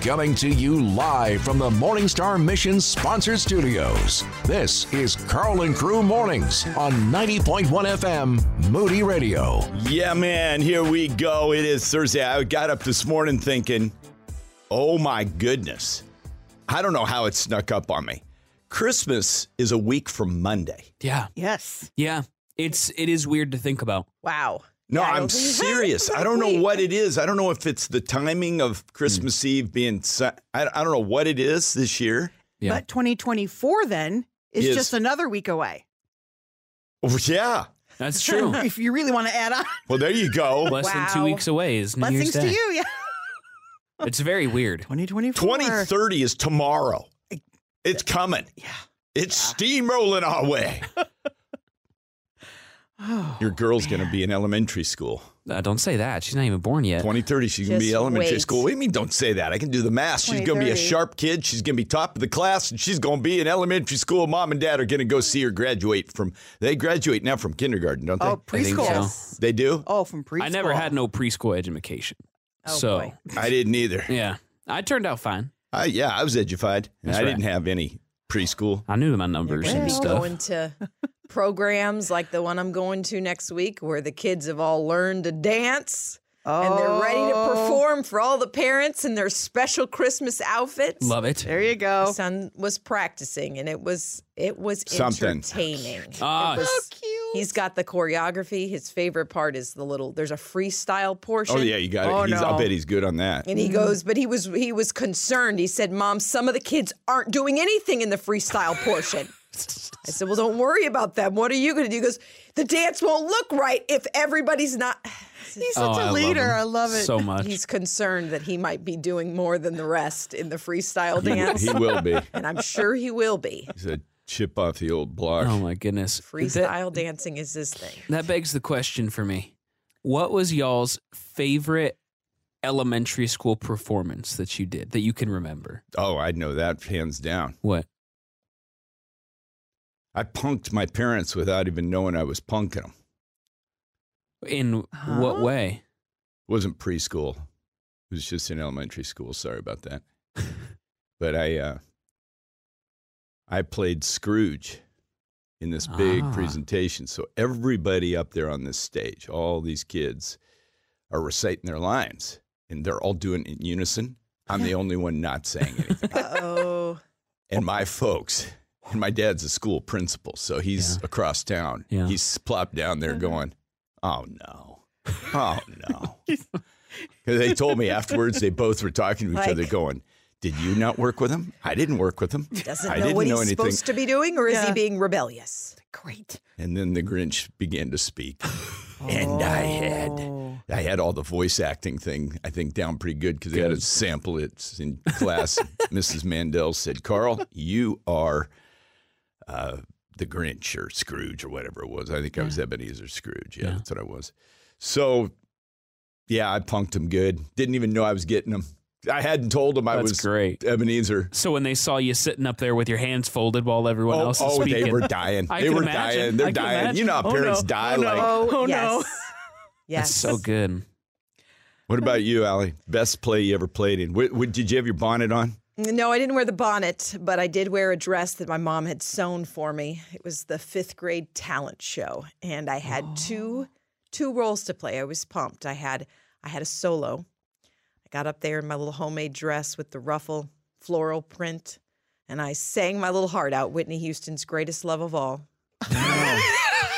Coming to you live from the Morningstar Mission sponsored studios. This is Karl and Crew Mornings on 90.1 FM Moody Radio. Yeah, man, here we go. It is Thursday. I got up this morning thinking, oh my goodness. I don't know how it snuck up on me. Christmas is a week from Monday. Yeah. Yes. Yeah. It's it is weird to think about. Wow. No, I I'm don't think it's serious. I don't know what it is. I don't know if it's the timing of Christmas hmm. Eve being. Su- I, I don't know what it is this year. Yeah. But 2024 then is Is- just another week away. Oh, yeah. That's true. if you really want to add on. Well, there you go. Less than two weeks away is New Blessings Year's to Day. you. Yeah. It's very weird. 2024. 2030 is tomorrow. It's coming. Yeah. It's steamrolling our way. Oh, Your girl's going to be in elementary school. Uh, don't say that. She's not even born yet. 2030, she's going to be elementary wait. school. What do you mean, don't say that? I can do the math. She's going to be a sharp kid. She's going to be top of the class, and she's going to be in elementary school. Mom and dad are going to go see her graduate from, they graduate now from kindergarten, don't they? oh I think preschool. so. They do? Oh, from preschool. I never had no preschool education. Oh, so boy. I didn't either. yeah. I turned out fine. I, yeah, I was edufied. and That's I right. didn't have any preschool. I knew my numbers Yeah, and stuff. going to programs like the one I'm going to next week where the kids have all learned to dance and they're ready to Oh, perform for all the parents in their special Christmas outfits. Love it. There you go. My son was practicing and it was it was Something. entertaining. Ah, It was- So cute. He's got the choreography. His favorite part is the little there's a freestyle portion. Oh, yeah, you got it. Oh, He's, I'll bet he's good on that. And he goes, but he was he was concerned. He said, "Mom, some of the kids aren't doing anything in the freestyle portion." I said, "Well, don't worry about them. What are you going to do?" He goes, "The dance won't look right if everybody's not." He's Oh, such I a love leader. him I love it. So much. He's concerned that he might be doing more than the rest in the freestyle dance, he will be. and I'm sure he will be. He's a chip off the old block. oh my goodness. That, Freestyle dancing is his thing. that begs the question for me. What was y'all's favorite elementary school performance that you did that you can remember? Oh, I know that hands down. What? I punked my parents without even knowing I was punking them. In what way? It wasn't preschool. It was just in elementary school. Sorry about that. but I uh, I played Scrooge in this big Ah. presentation. So everybody up there on this stage, all these kids are reciting their lines and they're all doing it in unison. I'm the only one not saying anything. Oh, and my folks, and my dad's a school principal, so he's Yeah. across town. Yeah. He's plopped down there going, "Oh no, oh no," because they told me afterwards. They both were talking to each other, going, "Did you not work with him? I didn't work with him. doesn't I know didn't what know he's anything." supposed to be doing, or is he being rebellious? Great. And then the Grinch began to speak, and I had. Oh. I had all the voice acting thing, I think, down pretty good because they had to sample it in class. Mrs. Mandel said, Karl, you are uh, the Grinch or Scrooge or whatever it was. I think I was Ebenezer Scrooge. Yeah, Yeah. that's what I was. So, yeah, I punked him good. Didn't even know I was getting him. I hadn't told him I That's was great. Ebenezer. So when they saw you sitting up there with your hands folded while everyone Oh, else is oh, speaking, they were dying. I they can were imagine. dying. They're I can dying. You know how imagine. Oh, parents no. die. Oh, no. like, Oh, yes. no. Yes. That's so good. what about you, Allie? Best play you ever played in? Wh- wh- did you have your bonnet on? No, I didn't wear the bonnet, but I did wear a dress that my mom had sewn for me. It was the fifth grade talent show, and I had two two roles to play. I was pumped. I had I had a solo. I got up there in my little homemade dress with the ruffle floral print, and I sang my little heart out. Whitney Houston's greatest love of all.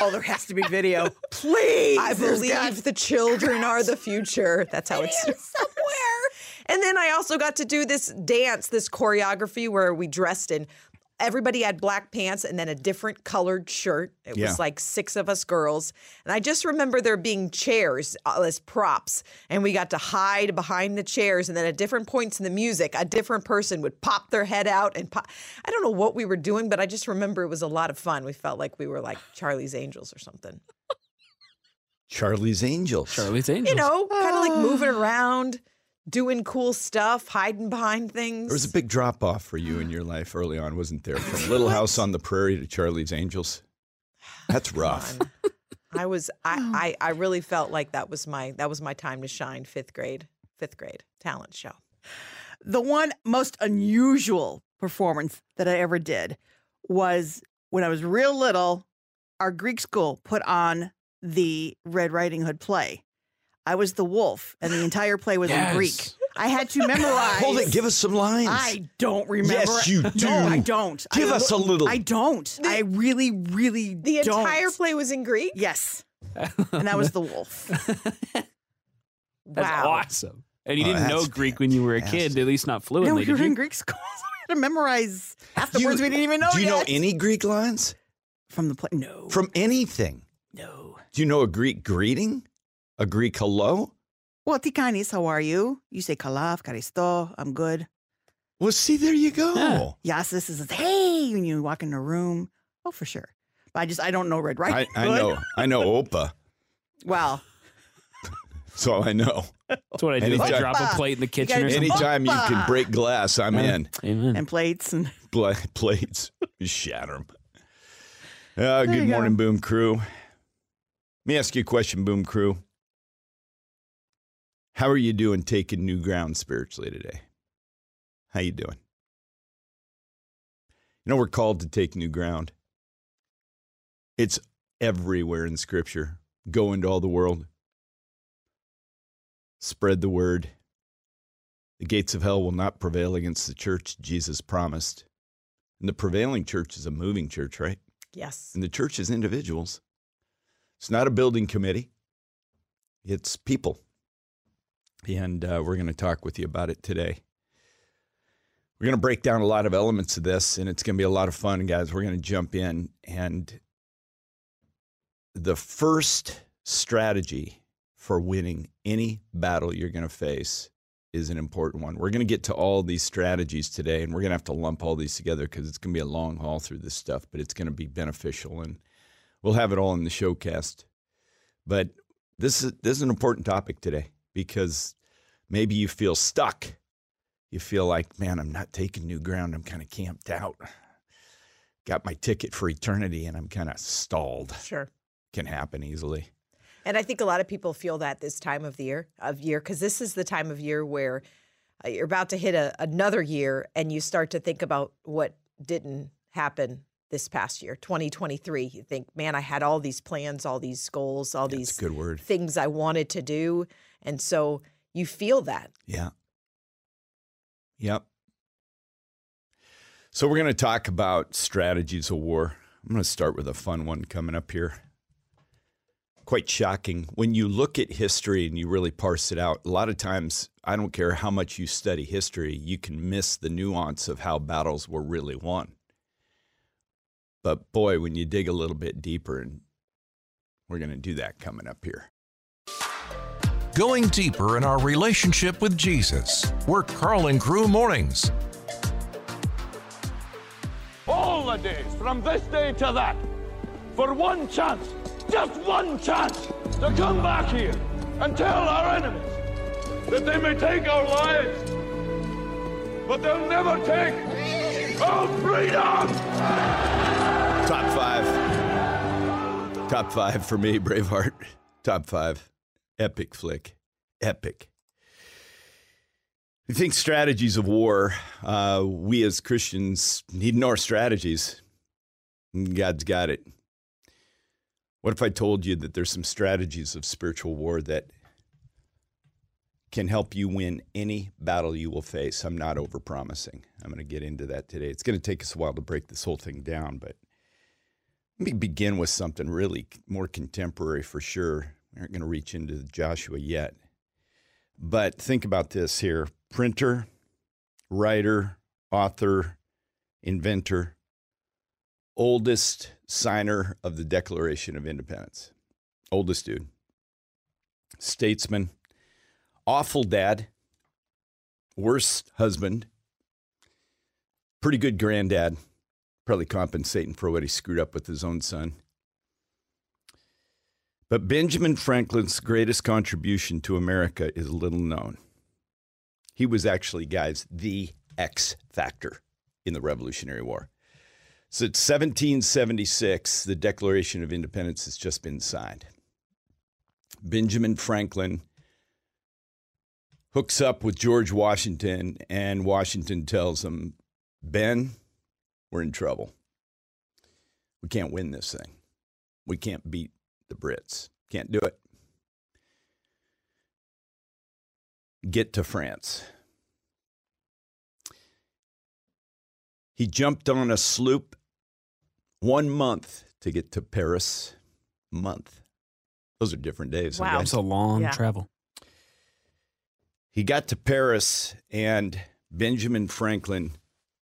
Oh, there has to be video. Please. I believe the children are the future. That's how it's somewhere. And then I also got to do this dance, this choreography where we dressed in. Everybody had black pants and then a different colored shirt. It Yeah. was like six of us girls. And I just remember there being chairs uh, as props. And we got to hide behind the chairs. And then at different points in the music, a different person would pop their head out and pop. I don't know what we were doing, but I just remember it was a lot of fun. We felt like we were like Charlie's Angels or something. Charlie's Angels. Charlie's Angels. you know, kind of like moving around, doing cool stuff, hiding behind things. There was a big drop off for you in your life early on, wasn't there? From Little House on the Prairie to Charlie's Angels. That's rough. I was I, oh. I I really felt like that was my that was my time to shine. Fifth grade, fifth grade talent show. The one most unusual performance that I ever did was when I was real little. Our Greek school put on the Red Riding Hood play. I was the wolf, and the entire play was in Greek. I had to memorize. Hold it. Give us some lines. I don't remember. Yes, you do. No, I don't. Give I, us a little. I don't. I really, really The don't. entire play was in Greek. Yes. And that was the wolf. That's wow. awesome. And you Oh, didn't know that's Greek when you were a kid, at least not no, fluently. we were did in you? Greek school. So we had to memorize half the You- words we didn't even know Do you know any Greek lines from the play? No. from anything? no. Do you know a Greek greeting? A Greek hello? Well, Tikanis, how are you? You say kalaf, karisto, I'm good. Well, see, there you go. Yeah. Yasis is hey when you walk in a room. Oh, for sure. But I just I don't know red I, right. I know. I know Opa, Well, so I know. That's what I do. If I drop a plate in the kitchen gotta or something. Anytime you can break glass, I'm in. Amen. and plates and Pla- plates, shatter them. Uh, you good go. morning, Boom Crew. Let me ask you a question, Boom Crew. How are you doing taking new ground spiritually today? How you doing? You know we're called to take new ground. It's everywhere in Scripture. Go into all the world. Spread the word. The gates of hell will not prevail against the church Jesus promised. And the prevailing church is a moving church, right? Yes. And the church is individuals. It's not a building committee, it's people. And uh, we're going to talk with you about it today. We're going to break down a lot of elements of this, and it's going to be a lot of fun, guys. We're going to jump in. And the first strategy for winning any battle you're going to face is an important one. We're going to get to all these strategies today, and we're going to have to lump all these together because it's going to be a long haul through this stuff, but it's going to be beneficial, and we'll have it all in the showcast. But this is this is an important topic today because maybe you feel stuck. You feel like, man, I'm not taking new ground. I'm kind of camped out. Got my ticket for eternity, and I'm kind of stalled. Sure. Can happen easily. And I think a lot of people feel that this time of the year of year because this is the time of year where uh, you're about to hit a, another year and you start to think about what didn't happen this past year, 2023. You think, man, I had all these plans, all these goals, all these good word. things I wanted to do, and so you feel that. Yeah. Yep. So we're going to talk about strategies of war. I'm going to start with a fun one coming up here. Quite shocking. When you look at history and you really parse it out, a lot of times, I don't care how much you study history, you can miss the nuance of how battles were really won. But boy, when you dig a little bit deeper, and we're going to do that coming up here. Going deeper in our relationship with Jesus. We're Karl and Crew Mornings. all the days, from this day to that, for one chance, just one chance, to come back here and tell our enemies that they may take our lives, but they'll never take our freedom! Top five. Top five for me, Braveheart. Top five. Epic flick. Epic. I think strategies of war, uh, we as Christians need more strategies. God's got it. What if I told you that there's some strategies of spiritual war that can help you win any battle you will face? I'm not overpromising. I'm going to get into that today. It's going to take us a while to break this whole thing down, but let me begin with something really more contemporary for sure. We aren't going to reach into Joshua yet. But think about this here printer, writer, author, inventor, oldest signer of the Declaration of Independence. Oldest dude. Statesman, awful dad, worst husband, pretty good granddad, probably compensating for what he screwed up with his own son. But Benjamin Franklin's greatest contribution to America is little known. He was actually, guys, the X factor in the Revolutionary War. So it's 1776, the Declaration of Independence has just been signed. Benjamin Franklin, hooks up with George Washington, and Washington tells him, Ben, we're in trouble. We can't win this thing. We can't beat the Brits. Can't do it. Get to France. He jumped on a sloop one month to get to Paris. Month. Those are different days. Wow. okay? It's a long Yeah. travel. He got to Paris, and Benjamin Franklin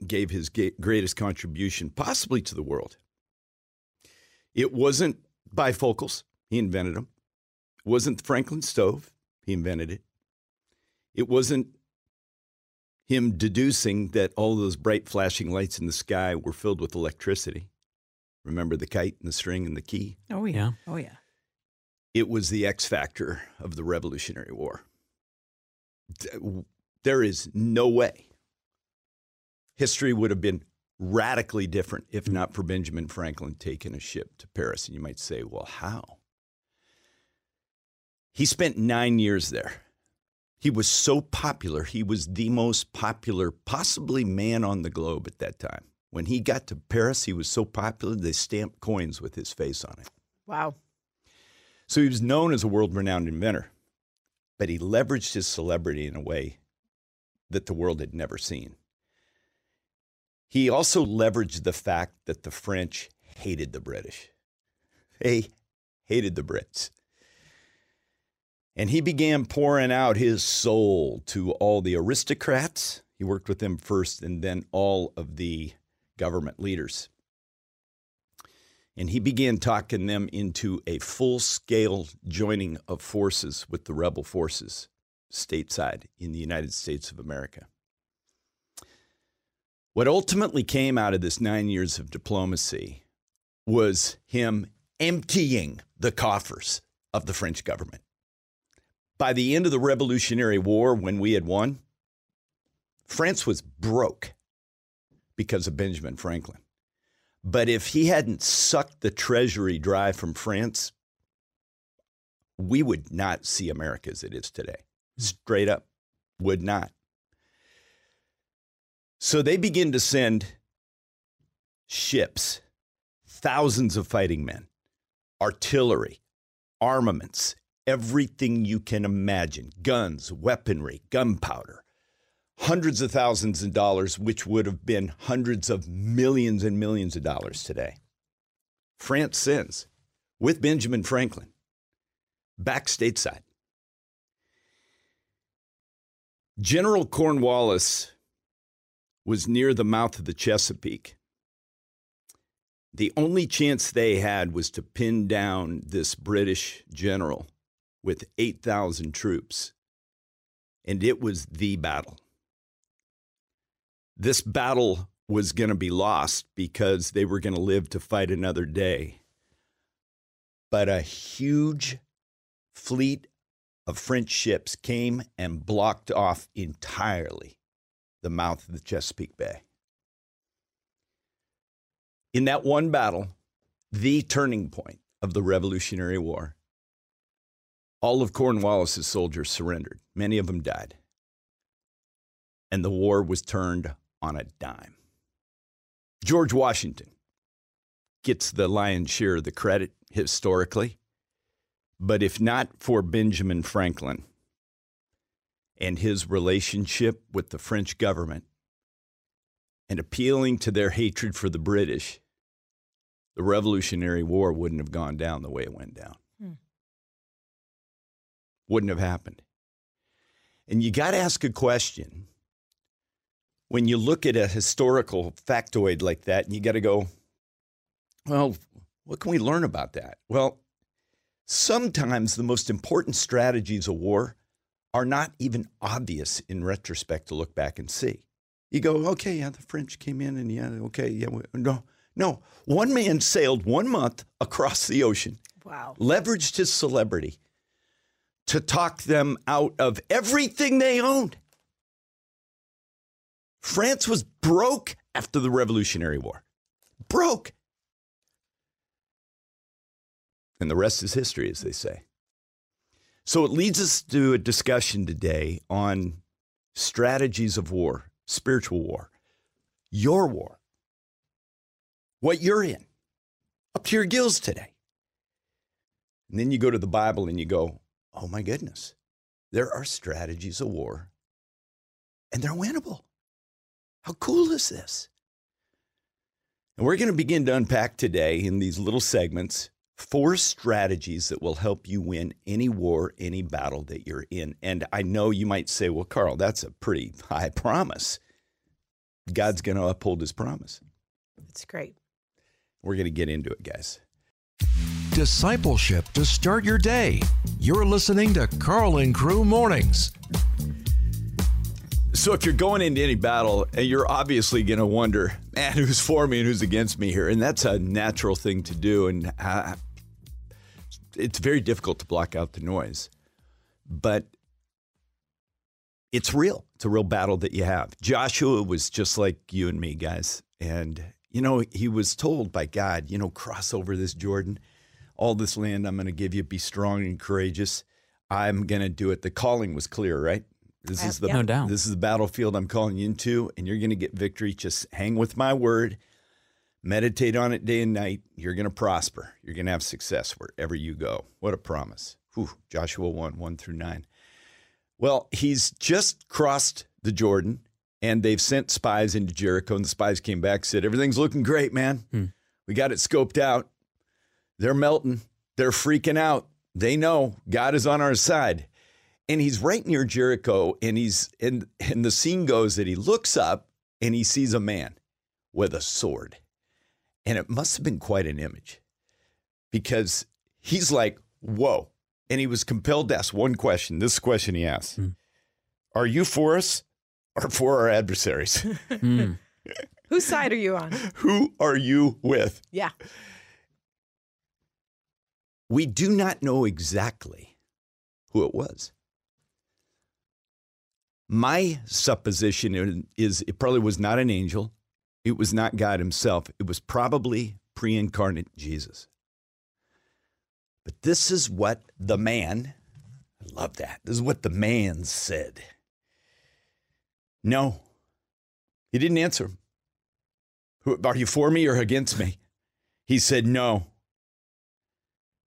gave his greatest contribution, possibly to the world. It wasn't bifocals, he invented them. It wasn't the Franklin stove, he invented it. It wasn't him deducing that all those bright flashing lights in the sky were filled with electricity. Remember the kite and the string and the key? Oh yeah. Yeah. Oh yeah. it was the X factor of the Revolutionary War. There is no way history would have been radically different if mm. not for Benjamin Franklin taking a ship to Paris. And you might say, well, how? He spent nine years there. He was so popular. He was the most popular, possibly man on the globe at that time. When he got to Paris, he was so popular, they stamped coins with his face on it. Wow. So he was known as a world renowned inventor, but he leveraged his celebrity in a way that the world had never seen. He also leveraged the fact that the French hated the British. They hated the Brits. And he began pouring out his soul to all the aristocrats. He worked with them first and then all of the government leaders and he began talking them into a full scale joining of forces with the rebel forces stateside in the United States of America. What ultimately came out of this nine years of diplomacy was him emptying the coffers of the French government. By the end of the Revolutionary War, when we had won, France was broke because of Benjamin Franklin. But if he hadn't sucked the treasury dry from France, we would not see America as it is today. Hmm. Straight up, would not. So they begin to send ships, thousands of fighting men, artillery, armaments, everything you can imagine guns, weaponry, gunpowder hundreds of thousands of dollars, which would have been hundreds of millions and millions of dollars today. France sends with Benjamin Franklin back stateside. General Cornwallis was near the mouth of the Chesapeake. The only chance they had was to pin down this British general with 8,000 troops. And it was the battle this battle was going to be lost because they were going to live to fight another day. But a huge fleet of French ships came and blocked off entirely the mouth of the Chesapeake Bay. In that one battle, the turning point of the Revolutionary War, all of Cornwallis's soldiers surrendered. Many of them died. And the war was turned on a dime. George Washington gets the lion's share of the credit historically, but if not for Benjamin Franklin and his relationship with the French government and appealing to their hatred for the British, the Revolutionary War wouldn't have gone down the way it went down. Hmm. Wouldn't have happened. And you got to ask a question when you look at a historical factoid like that, and you got to go, well, what can we learn about that? Well, sometimes the most important strategies of war are not even obvious in retrospect to look back and see. You go, okay, yeah, the French came in, and yeah, okay, yeah, we- no, no. One man sailed one month across the ocean, Wow. leveraged his celebrity to talk them out of everything they owned. France was broke after the Revolutionary War. Broke. And the rest is history, as they say. So it leads us to a discussion today on strategies of war, spiritual war, your war, what you're in, up to your gills today. And then you go to the Bible and you go, oh my goodness, there are strategies of war and they're winnable. How cool is this? And we're going to begin to unpack today in these little segments four strategies that will help you win any war, any battle that you're in. And I know you might say, well, Karl, that's a pretty high promise. God's going to uphold his promise. It's great. We're going to get into it, guys. Discipleship to start your day. You're listening to Karl and Crew Mornings. So, if you're going into any battle, and you're obviously going to wonder, man, who's for me and who's against me here? And that's a natural thing to do. And uh, it's very difficult to block out the noise. But it's real. It's a real battle that you have. Joshua was just like you and me, guys. And, you know, he was told by God, you know, cross over this Jordan, all this land I'm going to give you, be strong and courageous. I'm going to do it. The calling was clear, right? This Uh, is the. No doubt. this is the battlefield I'm calling you into, and you're going to get victory. Just hang with my word, meditate on it day and night. You're going to prosper. You're going to have success wherever you go. What a promise. Whew, Joshua 1 1 through 9. Well, he's just crossed the Jordan, and they've sent spies into Jericho, and the spies came back said, Everything's looking great, man. Hmm. We got it scoped out. They're melting. They're freaking out. They know God is on our side and he's right near Jericho, and he's and and the scene goes that he looks up and he sees a man with a sword, and it must have been quite an image, because he's like, "Whoa!" And he was compelled to ask one question. This question he asked: Hmm. "Are you for us or for our adversaries? Mm. Whose side are you on? Who are you with?" Yeah. We do not know exactly who it was. My supposition is it probably was not an angel. It was not God himself. It was probably pre incarnate Jesus. But this is what the man, I love that. This is what the man said. No, he didn't answer Are you for me or against me? He said no.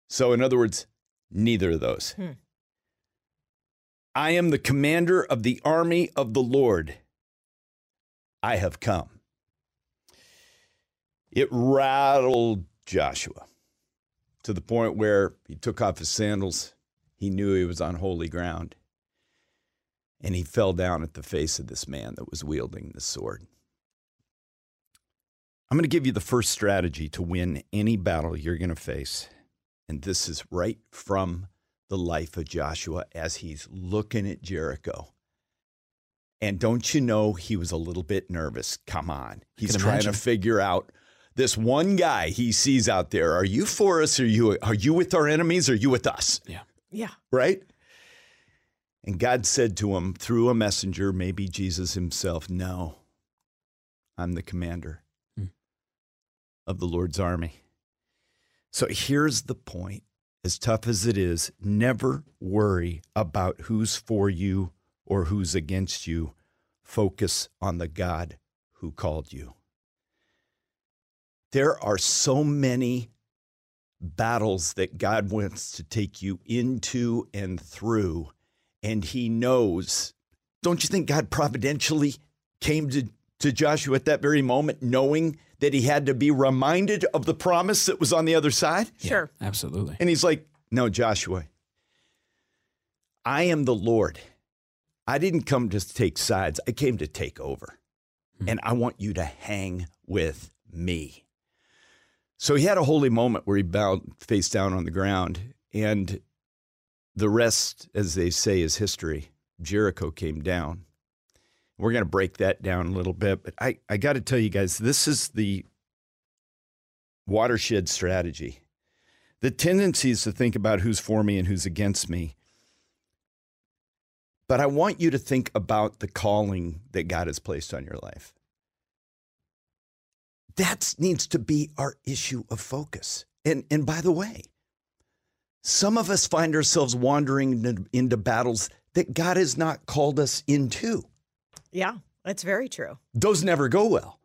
So, in other words, neither of those. Hmm. I am the commander of the army of the Lord. I have come. It rattled Joshua to the point where he took off his sandals. He knew he was on holy ground. And he fell down at the face of this man that was wielding the sword. I'm going to give you the first strategy to win any battle you're going to face. And this is right from the life of Joshua as he's looking at Jericho. And don't you know he was a little bit nervous? Come on. He's trying imagine. to figure out this one guy he sees out there. Are you for us? Are you are you with our enemies? Or are you with us? Yeah. Yeah. Right? And God said to him through a messenger, maybe Jesus himself, No, I'm the commander Hmm. of the Lord's army. So here's the point as tough as it is, never worry about who's for you or who's against you. Focus on the God who called you. There are so many battles that God wants to take you into and through, and He knows. Don't you think God providentially came to, to Joshua at that very moment, knowing that he had to be reminded of the promise that was on the other side? Sure. Absolutely. And he's like, No, Joshua, I am the Lord. I didn't come just to take sides, I came to take over. Hmm. And I want you to hang with me. So he had a holy moment where he bowed face down on the ground. And the rest, as they say, is history. Jericho came down. We're going to break that down a little bit. But I, I got to tell you guys, this is the watershed strategy the tendency is to think about who's for me and who's against me. But I want you to think about the calling that God has placed on your life. That needs to be our issue of focus. And, and by the way, some of us find ourselves wandering into, into battles that God has not called us into. Yeah, that's very true. Those never go well.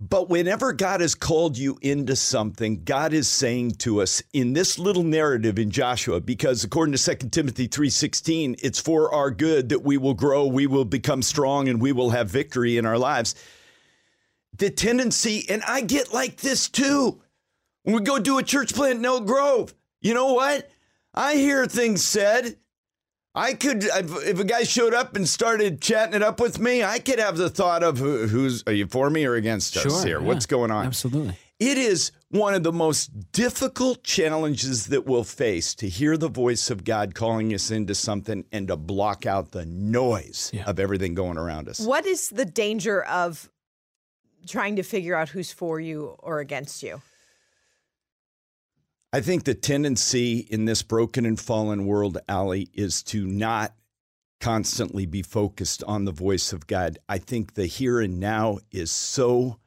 But whenever God has called you into something, God is saying to us in this little narrative in Joshua, because according to 2 Timothy 3:16, it's for our good that we will grow, we will become strong, and we will have victory in our lives. The tendency, and I get like this too. When we go do a church plant in Elk Grove, you know what? I hear things said I could, if a guy showed up and started chatting it up with me, I could have the thought of who's, are you for me or against us here? yeah, What's going on? Absolutely. It is one of the most difficult challenges that we'll face to hear the voice of God calling us into something and to block out the noise Yeah. of everything going around us. What is the danger of trying to figure out who's for you or against you? I think the tendency in this broken and fallen world, Allie, is to not constantly be focused on the voice of God. I think the here and now is so,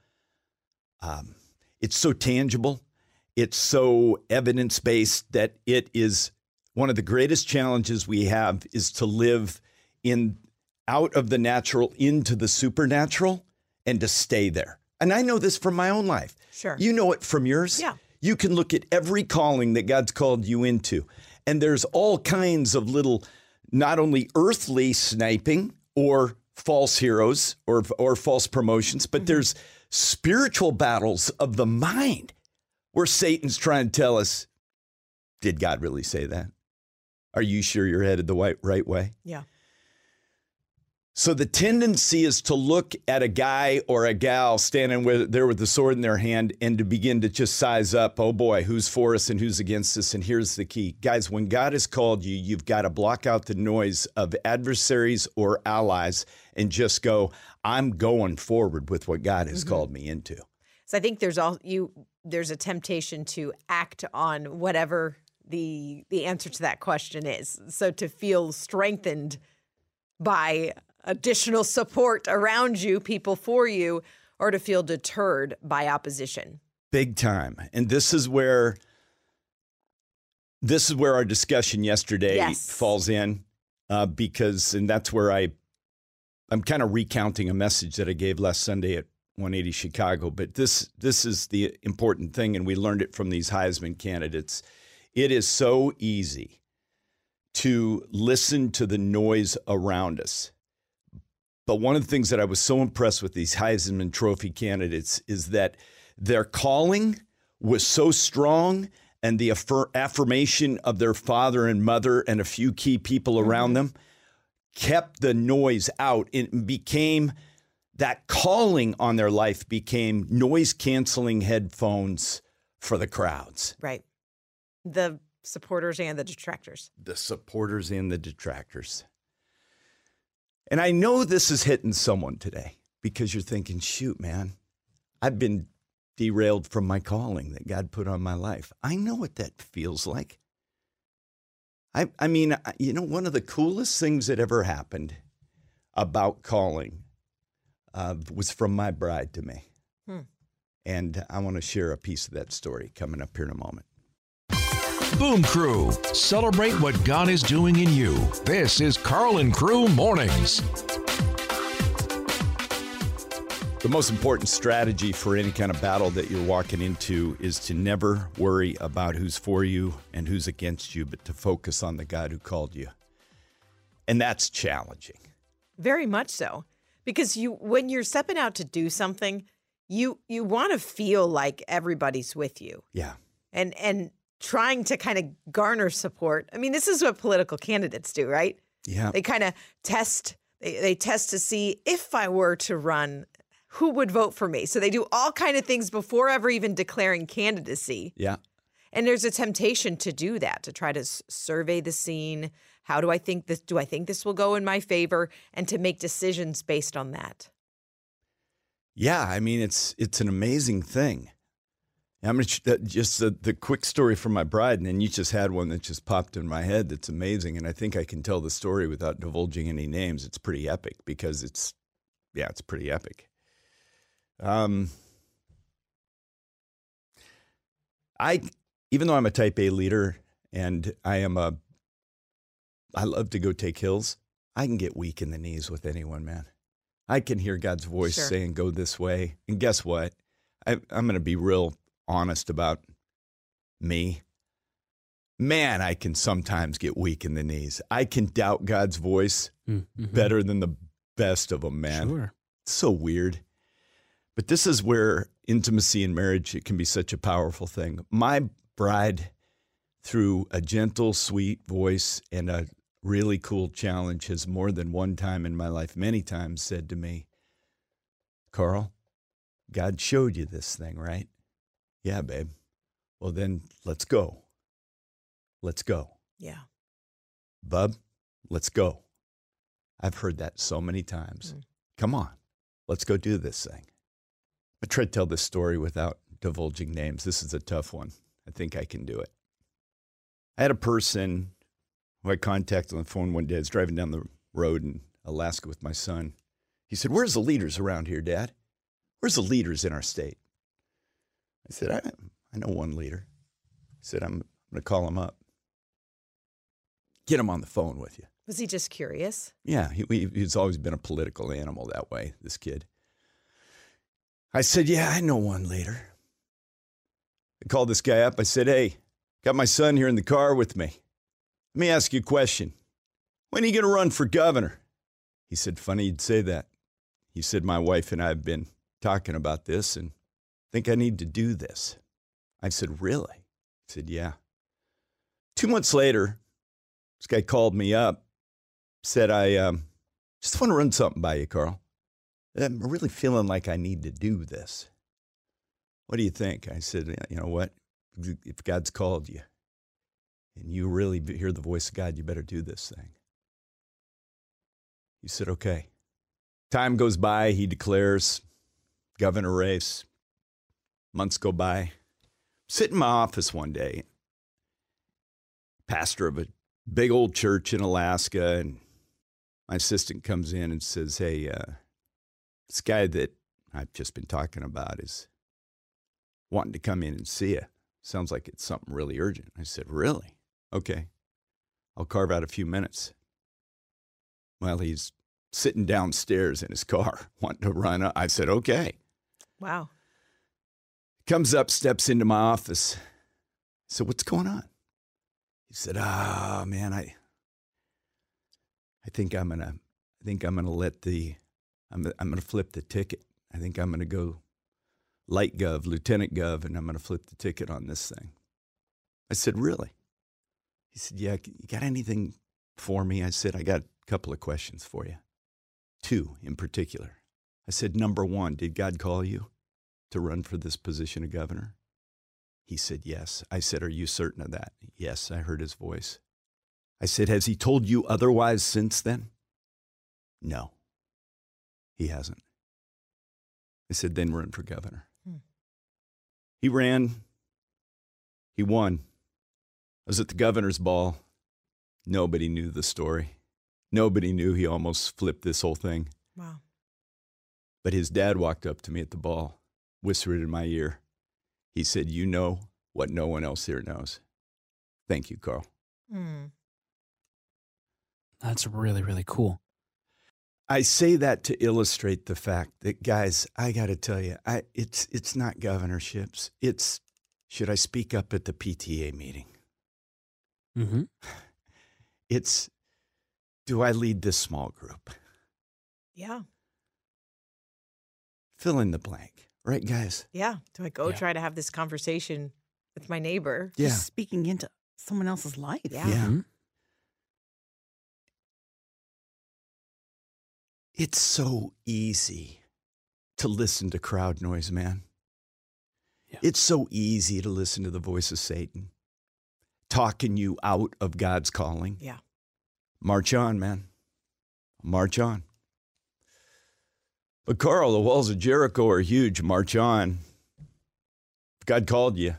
um, it's so tangible, it's so evidence based that it is one of the greatest challenges we have is to live in out of the natural into the supernatural and to stay there. And I know this from my own life. Sure. You know it from yours. Yeah. You can look at every calling that God's called you into, and there's all kinds of little, not only earthly sniping or false heroes or, or false promotions, but mm-hmm. there's spiritual battles of the mind where Satan's trying to tell us, did God really say that? Are you sure you're headed the right, right way? Yeah. So the tendency is to look at a guy or a gal standing with, there with the sword in their hand and to begin to just size up, oh boy, who's for us and who's against us. And here's the key. Guys, when God has called you, you've got to block out the noise of adversaries or allies and just go, I'm going forward with what God has mm-hmm. called me into. So I think there's all you there's a temptation to act on whatever the the answer to that question is. So to feel strengthened by additional support around you, people for you, or to feel deterred by opposition. big time and this is where this is where our discussion yesterday Yes. falls in uh, because and that's where i i'm kind of recounting a message that i gave last sunday at 180 chicago but this this is the important thing and we learned it from these heisman candidates it is so easy to listen to the noise around us but one of the things that I was so impressed with these Heisman Trophy candidates is that their calling was so strong and the affir- affirmation of their father and mother and a few key people mm-hmm. around them kept the noise out. It became that calling on their life became noise canceling headphones for the crowds, Right. The supporters and the detractors. the supporters and the detractors. And I know this is hitting someone today because you're thinking, shoot, man, I've been derailed from my calling that God put on my life. I know what that feels like. I, I mean, you know, one of the coolest things that ever happened about calling uh, was from my bride to me. Hmm. And I want to share a piece of that story coming up here in a moment. Boom Crew, celebrate what God is doing in you. This is Karl and Crew Mornings. The most important strategy for any kind of battle that you're walking into is to never worry about who's for you and who's against you, but to focus on the God who called you. And that's challenging. Very much so. Because you when you're stepping out to do something, you you want to feel like everybody's with you. Yeah. And and trying to kind of garner support. I mean, this is what political candidates do, right? Yeah. They kind of test they, they test to see if I were to run, who would vote for me. So they do all kind of things before ever even declaring candidacy. Yeah. And there's a temptation to do that, to try to s- survey the scene. How do I think this? Do I think this will go in my favor? And to make decisions based on that. Yeah. I mean, it's it's an amazing thing. I'm gonna that- just the, the quick story from my bride, and then you just had one that just popped in my head. That's amazing, and I think I can tell the story without divulging any names. It's pretty epic because it's, yeah, it's pretty epic. Um, I even though I'm a type A leader and I am a, I love to go take hills, I can get weak in the knees with anyone, man. I can hear God's voice Sure. saying, go this way. And guess what? I, I'm going to be real honest about me. Man, I can sometimes get weak in the knees. I can doubt God's voice Mhm. better than the best of them, man. Sure. It's so weird. But this is where intimacy in marriage it can be such a powerful thing. My bride, through a gentle, sweet voice and a really cool challenge, has more than one time in my life, many times, said to me, Karl, God showed you this thing, right? Yeah, babe. Well, then let's go. Let's go. Yeah. Bub, let's go. I've heard that so many times. Mm. Come on, let's go do this thing. I try to tell this story without divulging names. This is a tough one. I think I can do it. I had a person who I contacted on the phone one day. I was driving down the road in Alaska with my son. He said, Where's the leaders around here, Dad? Where's the leaders in our state? I said, I, I know one leader. He said, I'm, going to call him up. Get him on the phone with you. Was he just curious? Yeah, he, he- he's always been a political animal that way, this kid. I said, Yeah, I know one leader. I called this guy up. I said, Hey, got my son here in the car with me. Let me ask you a question. When are you going to run for governor? He said, Funny you'd say that. He said, My wife and I have been talking about this and think I need to do this. I said, Really? He said, Yeah. Two months later, this guy called me up said, I um, just want to run something by you, Karl. I'm really feeling like I need to do this. What do you think? I said, you know what? If God's called you and you really hear the voice of God, you better do this thing. He said, okay. Time goes by. He declares governor race. Months go by. Sit in my office one day, pastor of a big old church in Alaska, and my assistant comes in and says, Hey, uh, this guy that I've just been talking about is wanting to come in and see you. Sounds like it's something really urgent. I said, Really? Okay. I'll carve out a few minutes. Well, he's sitting downstairs in his car, wanting to run up. I said, Okay. Wow. Comes up, steps into my office. Said, What's going on? He said, Ah, man, I I think I'm gonna I think I'm gonna let the I'm I'm gonna flip the ticket. I think I'm gonna go light gov, lieutenant gov, and I'm gonna flip the ticket on this thing. I said, Really? He said, Yeah, you got anything for me? I said, I got a couple of questions for you. Two in particular. I said, number one, did God call you to run for this position of governor? He said, Yes. I said, Are you certain of that? Yes, I heard his voice. I said, Has he told you otherwise since then? No, he hasn't. I said, Then run for governor. Hmm. He ran, he won. I was at the governor's ball. Nobody knew the story. Nobody knew he almost flipped this whole thing. Wow. But his dad walked up to me at the ball, whispered in my ear. He said, You know what no one else here knows. Thank you, Karl. Mm. That's really, really cool. I say that to illustrate the fact that, guys, I got to tell you, I, it's, it's not governorships. It's should I speak up at the PTA meeting? Mm-hmm. It's do I lead this small group? Yeah. Fill in the blank, right, guys? Yeah. Do I go Yeah. try to have this conversation with my neighbor? Yeah. Just speaking into someone else's life. Yeah. Yeah. Mhm. It's so easy to listen to crowd noise, man. Yeah. It's so easy to listen to the voice of Satan talking you out of God's calling. Yeah. March on, man. March on. But Karl, the walls of Jericho are huge. March on. If God called you,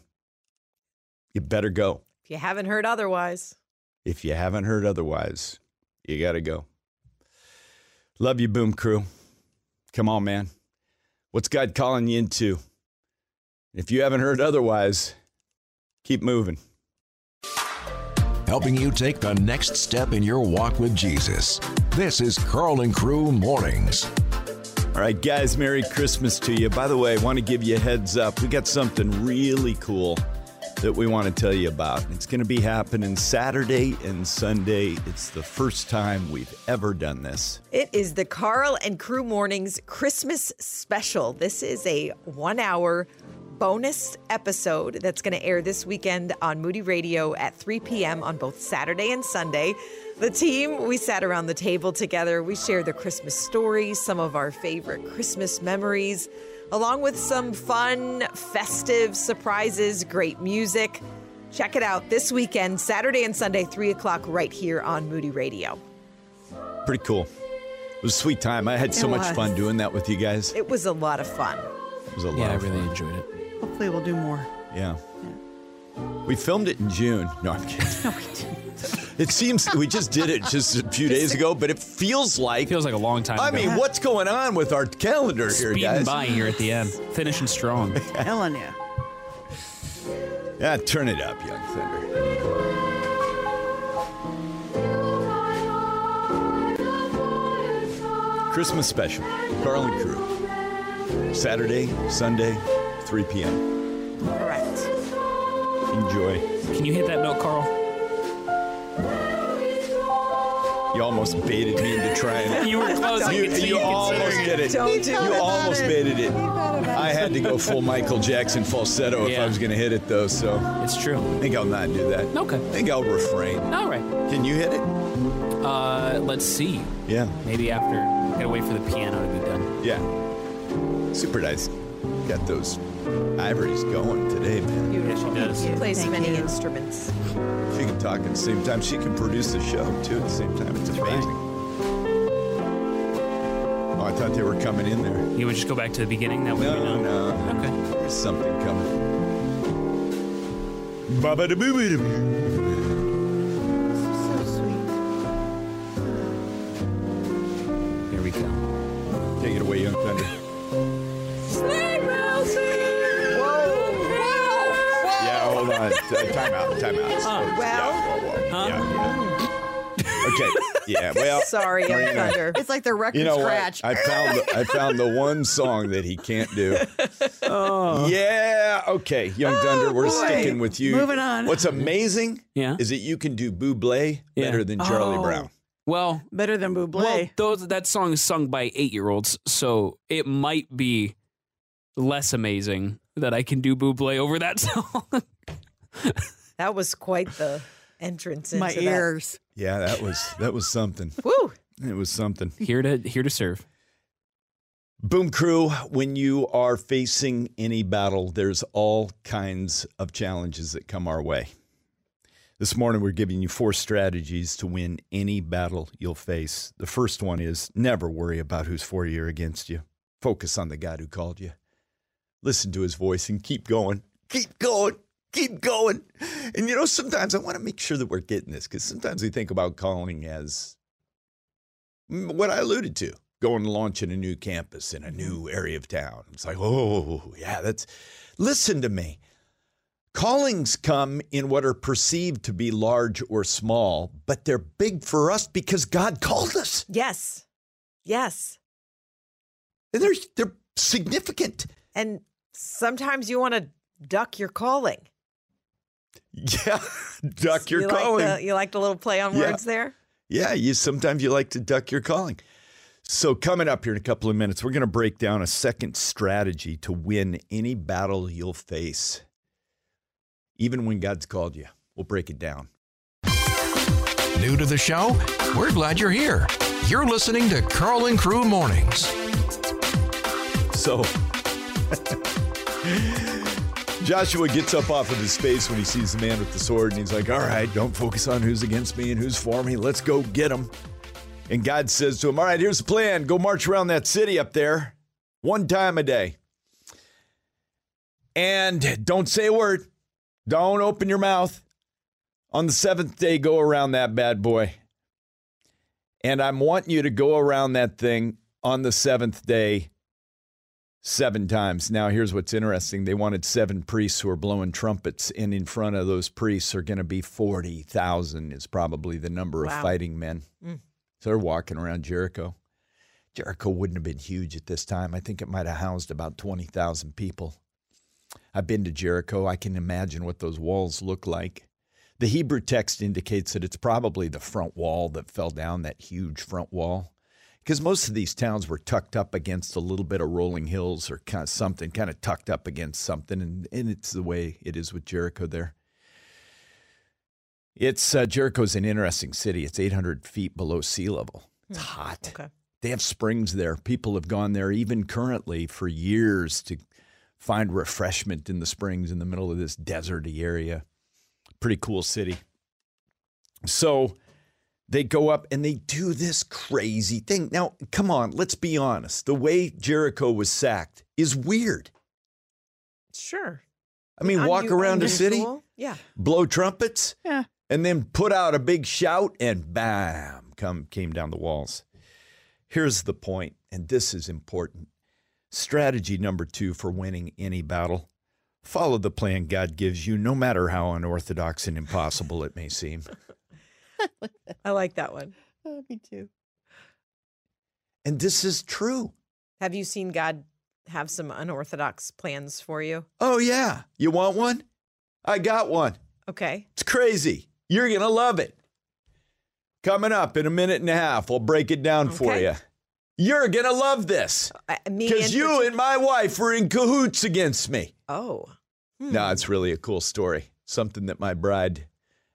you better go. If you haven't heard otherwise. If you haven't heard otherwise, you got to go. Love you, Boom Crew. Come on, man. What's God calling you into? If you haven't heard otherwise, Keep moving. helping you take the next step in your walk with Jesus. This is Karl and Crew Mornings. All right, guys, Merry Christmas to you. By the way, I want to give you a heads up. We got something really cool that we want to tell you about. It's going to be happening Saturday and Sunday. It's the first time we've ever done this. It is the Karl and Crew Mornings Christmas special. This is a one hour bonus episode that's going to air this weekend on Moody Radio at 3 p.m. on both Saturday and Sunday. The team, we sat around the table together. We shared the Christmas stories, some of our favorite Christmas memories, along with some fun, festive surprises, great music. Check it out this weekend, Saturday and Sunday, 3 o'clock, right here on Moody Radio. Pretty cool. It was a sweet time. I had so much fun doing that with you guys. It It was a lot of fun. It was a lot Yeah, I really fun. enjoyed it. Hopefully, we'll do more. Yeah. We filmed it in June. No, I'm kidding. No, we didn't. It seems we just did it just a few days ago, but it feels like. Feels like a long time I ago. mean, what's going on with our calendar here, Speeding guys? by here at the end, finishing strong. Telling you. Yeah, turn it up, Young Thunder. Christmas special, Karl and Crew. Saturday, Sunday, 3 p.m. Correct. Enjoy. Can you hit that note, Karl? You almost baited me into trying. You were close. You, you almost did it. Don't do you it. almost baited it. I had to go full Michael Jackson falsetto if I was going to hit it, though. So It's true. I think I'll not do that. Okay. I think I'll refrain. All right. Can you hit it? Uh, let's see. Yeah. Maybe after. Gotta wait for the piano to be done. Yeah. Super nice. Got those ivories going today, man. Beautiful. she does. She plays Thank many you. instruments. She can talk at the same time. She can produce the show too at the same time. It's amazing. Oh, I thought they were coming in there. You would just go back to the beginning. That way we No, know. no. Okay. There's something coming. Baba da boo boo T- Time out. Time out. Well. Yeah, whoa, whoa. Yeah, yeah. Okay. Yeah. Well. Sorry, Young Marina, Thunder. Uh, it's like the record You know scratch. what? I found the, I found the one song that he can't do. Oh, Yeah. Okay, Young oh, Thunder, we're boy. sticking with you. Moving on. What's amazing Yeah. is that you can do Buble Yeah. better than Charlie Oh. Brown. Well, Better than Buble. well, those that song is sung by eight year olds, so it might be less amazing that I can do Buble over that song. That was quite the entrance into My that. Yeah, that was that was something. Woo! It was something. here to here to serve. Boom Crew, when you are facing any battle, there's all kinds of challenges that come our way. This morning, we're giving you four strategies to win any battle you'll face. The first one is never worry about who's for you or against you. Focus on the God who called you. Listen to his voice and keep going. Keep going. Keep going. And you know, sometimes I want to make sure that we're getting this because sometimes we think about calling as mm, what I alluded to going and launching a new campus in a new area of town. It's like, oh, yeah, that's. Listen to me. Callings come in what are perceived to be large or small, but they're big for us because God called us. Yes. Yes. And they're, they're significant. And sometimes you want to duck your calling. Yeah, duck your you calling. Like the, you like the little play on Yeah. words there? Yeah, you sometimes you like to duck your calling. So coming up here in a couple of minutes, we're going to break down a second strategy to win any battle you'll face. Even when God's called you. We'll break it down. New to the show? We're glad you're here. You're listening to Karl and Crew Mornings. So Joshua gets up off of his face when he sees the man with the sword and he's like, "All right, don't focus on who's against me and who's for me. Let's go get him." And God says to him, "All right, here's the plan. Go march around that city up there one time a day. And don't say a word. Don't open your mouth. On the seventh day, go around that bad boy. And I'm wanting you to go around that thing on the seventh day seven times. Now, here's what's interesting they wanted seven priests who are blowing trumpets, and in front of those priests are going to be 40,000, is probably the number of Wow. fighting men. Mm. So they're walking around Jericho. Jericho wouldn't have been huge at this time. I think it might have housed about 20,000 people. I've been to Jericho. I can imagine what those walls look like. The Hebrew text indicates that it's probably the front wall that fell down, that huge front wall. Because most of these towns were tucked up against a little bit of rolling hills or kind of something, kind of tucked up against something. And, and it's the way it is with Jericho there. It's uh, Jericho's an interesting city. It's 800 feet below sea level. It's hot. Okay. They have springs there. People have gone there even currently for years to find refreshment in the springs in the middle of this deserty area. Pretty cool city. So they go up and they do this crazy thing. Now, come on, let's be honest. The way Jericho was sacked is weird. Sure. I mean, walk around a city. Yeah. blow trumpets, Yeah. and then put out a big shout and bam, come came down the walls. Here's the point, and this is important. Strategy number 2 for winning any battle. Follow the plan God gives you no matter how unorthodox and impossible it may seem. I like that one. Oh, me too. And this is true. Have you seen God have some unorthodox plans for you? Oh yeah, you want one? I got one. Okay. It's crazy. You're going to love it. Coming up in a minute and a half, we'll break it down for you. You're going to love this. Uh, Because in you partic- and my wife were in cahoots against me. Oh. Hmm. No, it's really a cool story. Something that my bride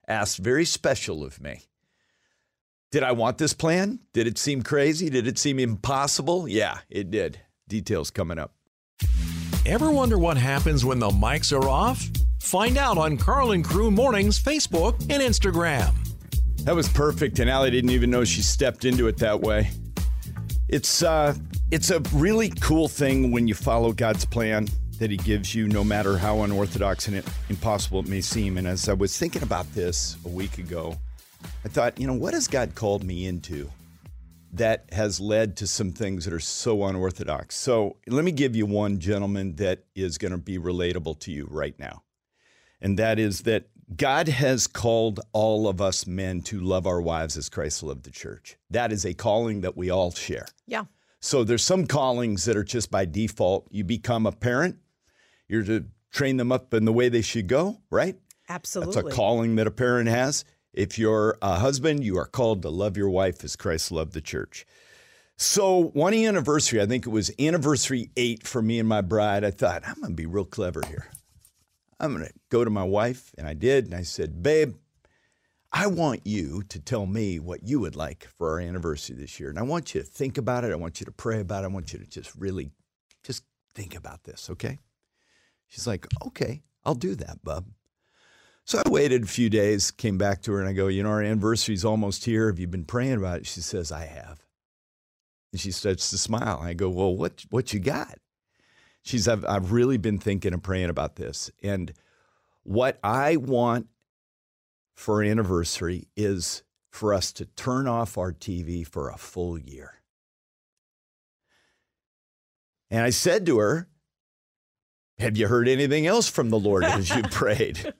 asked very special of me. Did I want this plan? Did it seem crazy? Did it seem impossible? Yeah, it did. Details coming up. Ever wonder what happens when the mics are off? Find out on Karl and Crew Mornings Facebook and Instagram. That was perfect, and Allie didn't even know she stepped into it that way. It's uh, it's a really cool thing when you follow God's plan that He gives you, no matter how unorthodox and impossible it may seem. And as I was thinking about this a week ago, I thought, you know, what has God called me into that has led to some things that are so unorthodox? So let me give you one, gentleman, that is going to be relatable to you right now and that is that God has called all of us men to love our wives as Christ loved the church. That is a calling that we all share. Yeah. So there's some callings that are just by default. You become a parent, you're to train them up in the way they should go, right? Absolutely. That's a calling that a parent has. If you're a husband, you are called to love your wife as Christ loved the church. So, one anniversary, I think it was anniversary eight for me and my bride, I thought, I'm going to be real clever here. I'm going to go to my wife, and I did. And I said, Babe, I want you to tell me what you would like for our anniversary this year. And I want you to think about it. I want you to pray about it. I want you to just really just think about this, okay? She's like, Okay, I'll do that, bub. So I waited a few days, came back to her, and I go, You know, our anniversary's almost here. Have you been praying about it? She says, I have. And she starts to smile. I go, Well, what, what you got? She's, I've, I've really been thinking and praying about this. And what I want for anniversary is for us to turn off our TV for a full year. And I said to her, Have you heard anything else from the Lord as you prayed?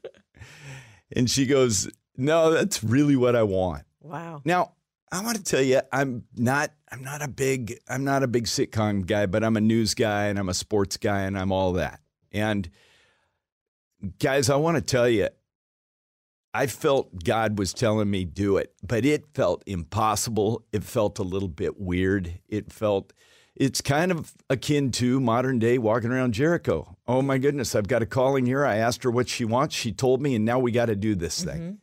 And she goes, No, that's really what I want. wow. Now, I want to tell you, I'm not I'm not a big I'm not a big sitcom guy, but I'm a news guy and I'm a sports guy and I'm all that. And guys, I want to tell you, I felt God was telling me do it, but it felt impossible. It felt a little bit weird. It felt it's kind of akin to modern day walking around Jericho. Oh my goodness, I've got a calling here. I asked her what she wants. She told me, and now we got to do this thing. Mm-hmm.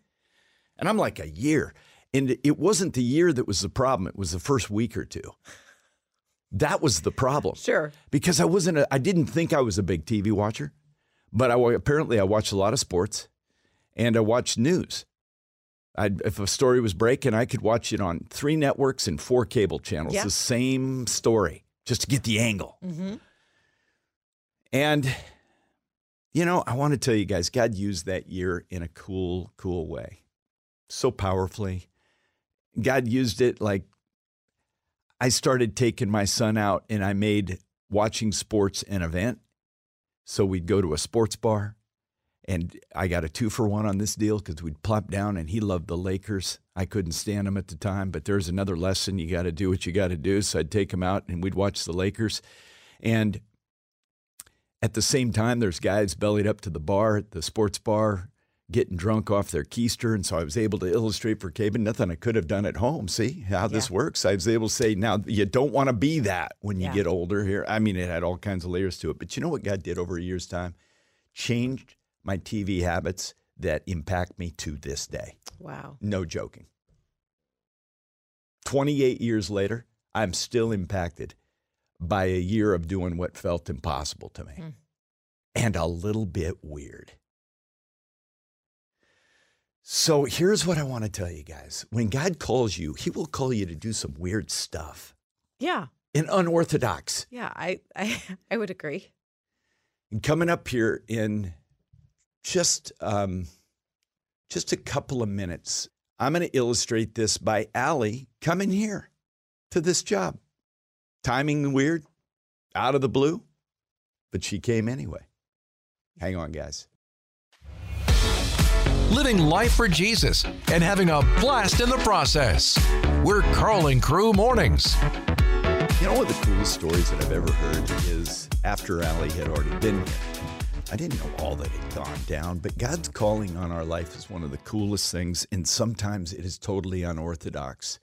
And I'm like, a year. And it wasn't the year that was the problem, it was the first week or two. That was the problem. Sure. Because I wasn't, a, I didn't think I was a big TV watcher, but I apparently I watched a lot of sports and I watched news. I'd, if a story was breaking, I could watch it on three networks and four cable channels, Yeah. the same story, just to get the angle. Mm-hmm. And, you know, I want to tell you guys, God used that year in a cool, cool way. So powerfully. God used it like I started taking my son out and I made watching sports an event. So we'd go to a sports bar, and I got a two for one on this deal because we'd plop down, and he loved the Lakers. I couldn't stand them at the time, but there's another lesson. You got to do what you got to do. So I'd take him out, and we'd watch the Lakers. And at the same time, there's guys bellied up to the bar at the sports bar, getting drunk off their keister. And so I was able to illustrate for Caben nothing I could have done at home. See how this Yeah. works? I was able to say, now you don't want to be that when you Yeah. get older here. I mean, it had all kinds of layers to it. But you know what God did over a year's time? Changed my TV habits that impact me to this day. Wow. No joking. 28 years later, I'm still impacted by a year of doing what felt impossible to me Hmm. and a little bit weird. So here's what I want to tell you guys. When God calls you, he will call you to do some weird stuff Yeah. and unorthodox. Yeah. I, I, I would agree. And coming up here in just um, just a couple of minutes, I'm going to illustrate this by Allie coming here to this job. Timing weird, out of the blue, but she came anyway. Hang on, guys. Living life for Jesus and having a blast in the process. We're Karl and Crew Mornings. You know, one of the coolest stories that I've ever heard is after Allie had already been here. I didn't know all that had gone down, but God's calling on our life is one of the coolest things, and sometimes it is totally unorthodox.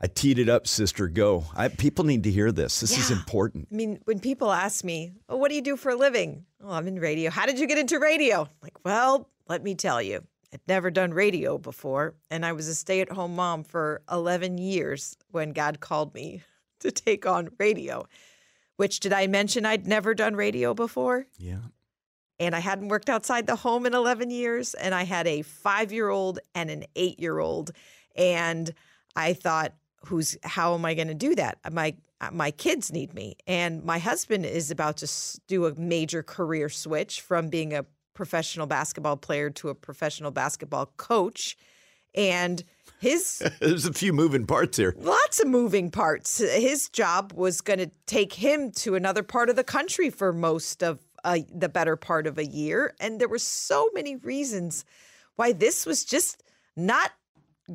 I teed it up, sister. Go. I, people need to hear this. This is important. I mean, when people ask me, oh, what do you do for a living? Oh, I'm in radio. How did you get into radio? I'm like, well, let me tell you. I'd never done radio before, and I was a stay at home mom for 11 years when God called me to take on radio. Which did I mention I'd never done radio before? Yeah. And I hadn't worked outside the home in 11 years. And I had a five year old and an eight year old. And I thought, who's, how am I going to do that? My, my kids need me. And my husband is about to do a major career switch from being a professional basketball player to a professional basketball coach. And his There's a few moving parts here. lots of moving parts. His job was going to take him to another part of the country for most of uh, the better part of a year. And there were so many reasons why this was just not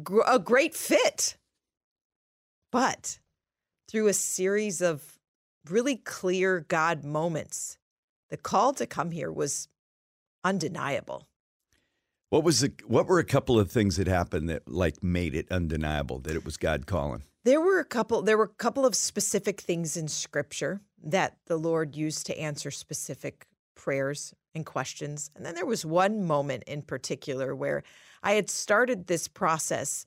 gr- a great fit. But through a series of really clear God moments, the call to come here was undeniable. What was the, what were a couple of things that happened that like made it undeniable that it was God calling? There were a couple there were a couple of specific things in scripture that the Lord used to answer specific prayers and questions. And then there was one moment in particular where I had started this process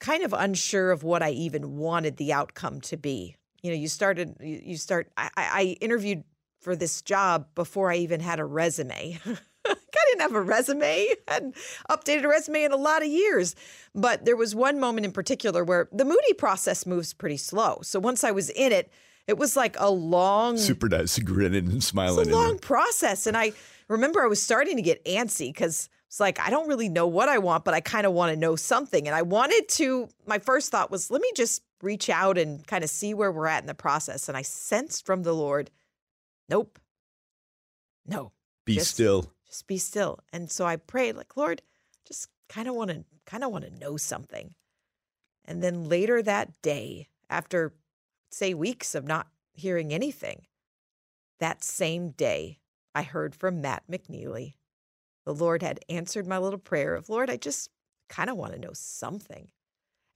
kind of unsure of what I even wanted the outcome to be. You know, you started you start I I interviewed for this job before I even had a resume. I didn't have a resume. I hadn't updated a resume in a lot of years. But there was one moment in particular where the Moody process moves pretty slow. So once I was in it, it was like a long Super nice, grinning and smiling. it's a long process. And I remember I was starting to get antsy because it's like, I don't really know what I want, but I kind of want to know something. And I wanted to, my first thought was, let me just reach out and kind of see where we're at in the process. And I sensed from the Lord, nope, no, Be just- still. Just be still. And so I prayed, like, Lord, just kind of want to, kind of want to know something. And then later that day, after say weeks of not hearing anything, that same day, I heard from Matt McNeilly. The Lord had answered my little prayer of, Lord, I just kind of want to know something.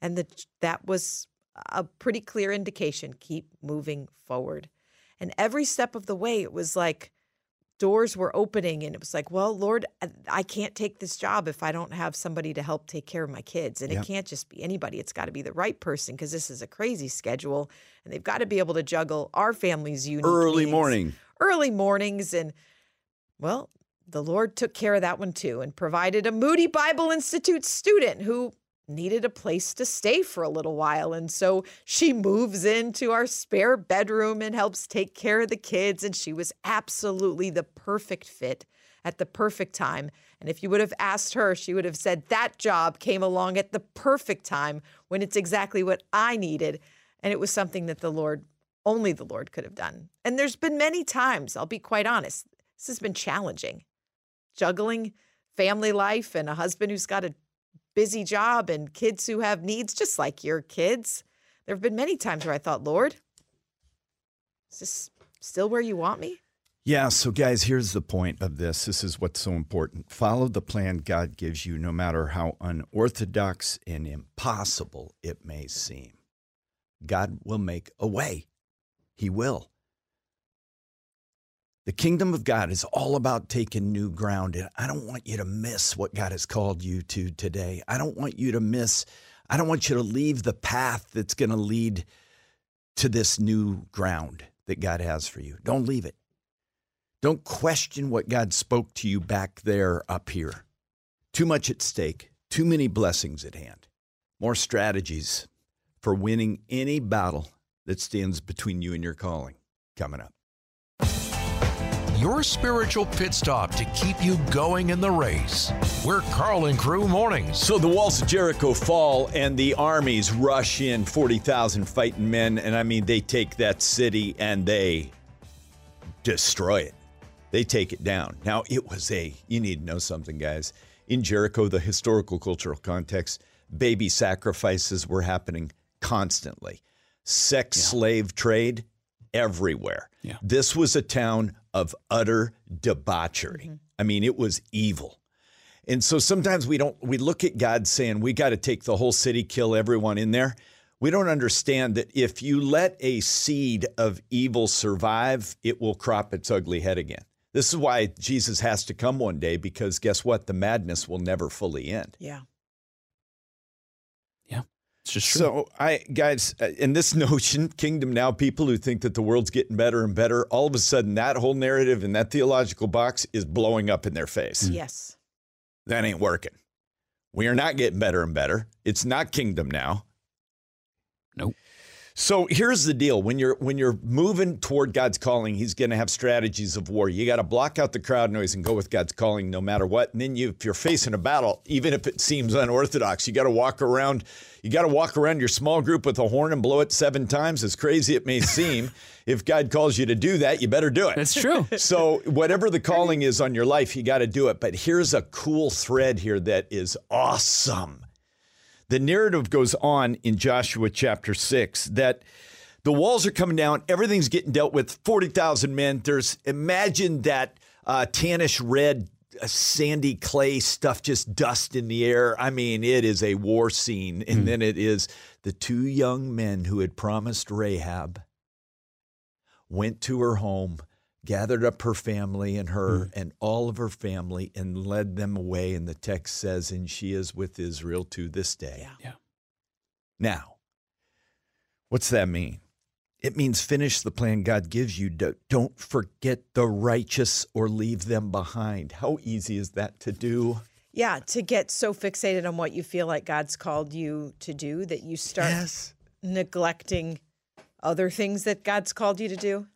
And the, that was a pretty clear indication keep moving forward. And every step of the way, it was like, doors were opening and it was like well lord I- i can't take this job if i don't have somebody to help take care of my kids and Yep. it can't just be anybody it's got to be the right person because this is a crazy schedule and they've got to be able to juggle our family's unique Early needs, morning. early mornings and well the lord took care of that one too and provided a moody bible institute student who needed a place to stay for a little while. And so she moves into our spare bedroom and helps take care of the kids. And she was absolutely the perfect fit at the perfect time. And if you would have asked her, she would have said that job came along at the perfect time when it's exactly what I needed. And it was something that the Lord only the Lord could have done. And there's been many times, I'll be quite honest, this has been challenging. Juggling family life and a husband who's got a busy job and kids who have needs just like your kids. There have been many times where I thought, Lord, is this still where you want me? Yeah, so guys, here's the point of this. This is what's so important. Follow the plan God gives you, no matter how unorthodox and impossible it may seem. God will make a way. He will. The kingdom of God is all about taking new ground. And I don't want you to miss what God has called you to today. I don't want you to miss, I don't want you to leave the path that's going to lead to this new ground that God has for you. Don't leave it. Don't question what God spoke to you back there up here. Too much at stake, too many blessings at hand, more strategies for winning any battle that stands between you and your calling coming up. Your spiritual pit stop to keep you going in the race. We're Karl and Crew Mornings. So the walls of Jericho fall and the armies rush in 40,000 fighting men. And I mean, they take that city and they destroy it. They take it down. Now, it was a, you need to know something, guys. In Jericho, the historical cultural context, baby sacrifices were happening constantly. Sex slave trade everywhere. Yeah. This was a town of utter debauchery. Mm-hmm. I mean, it was evil. And so sometimes we don't we look at God saying we got to take the whole city, kill everyone in there. We don't understand that if you let a seed of evil survive, it will crop its ugly head again. This is why Jesus has to come one day because guess what? The madness will never fully end. Yeah. It's just true. So, I guys, uh, in this notion, kingdom now, people who think that the world's getting better and better, all of a sudden that whole narrative and that theological box is blowing up in their face. Yes. That ain't working. We are not getting better and better. It's not kingdom now. Nope. So here's the deal: when you're when you're moving toward God's calling, He's going to have strategies of war. You got to block out the crowd noise and go with God's calling, no matter what. And then you, if you're facing a battle, even if it seems unorthodox, you got to walk around. You got to walk around your small group with a horn and blow it seven times. As crazy it may seem, if God calls you to do that, you better do it. That's true. So, whatever the calling is on your life, you got to do it. But here's a cool thread here that is awesome. The narrative goes on in Joshua chapter 6 that the walls are coming down, everything's getting dealt with, 40,000 men. There's, imagine that uh, tannish red, uh, sandy clay stuff, just dust in the air. I mean, it is a war scene. And then it is the two young men who had promised Rahab went to her home, gathered up her family and her hmm. and all of her family, and led them away. And the text says, and she is with Israel to this day. Yeah. Yeah. Now, what's that mean? It means finish the plan God gives you. Do- Don't forget the righteous or leave them behind. How easy is that to do? Yeah. To get so fixated on what you feel like God's called you to do that you start Yes. neglecting other things that God's called you to do.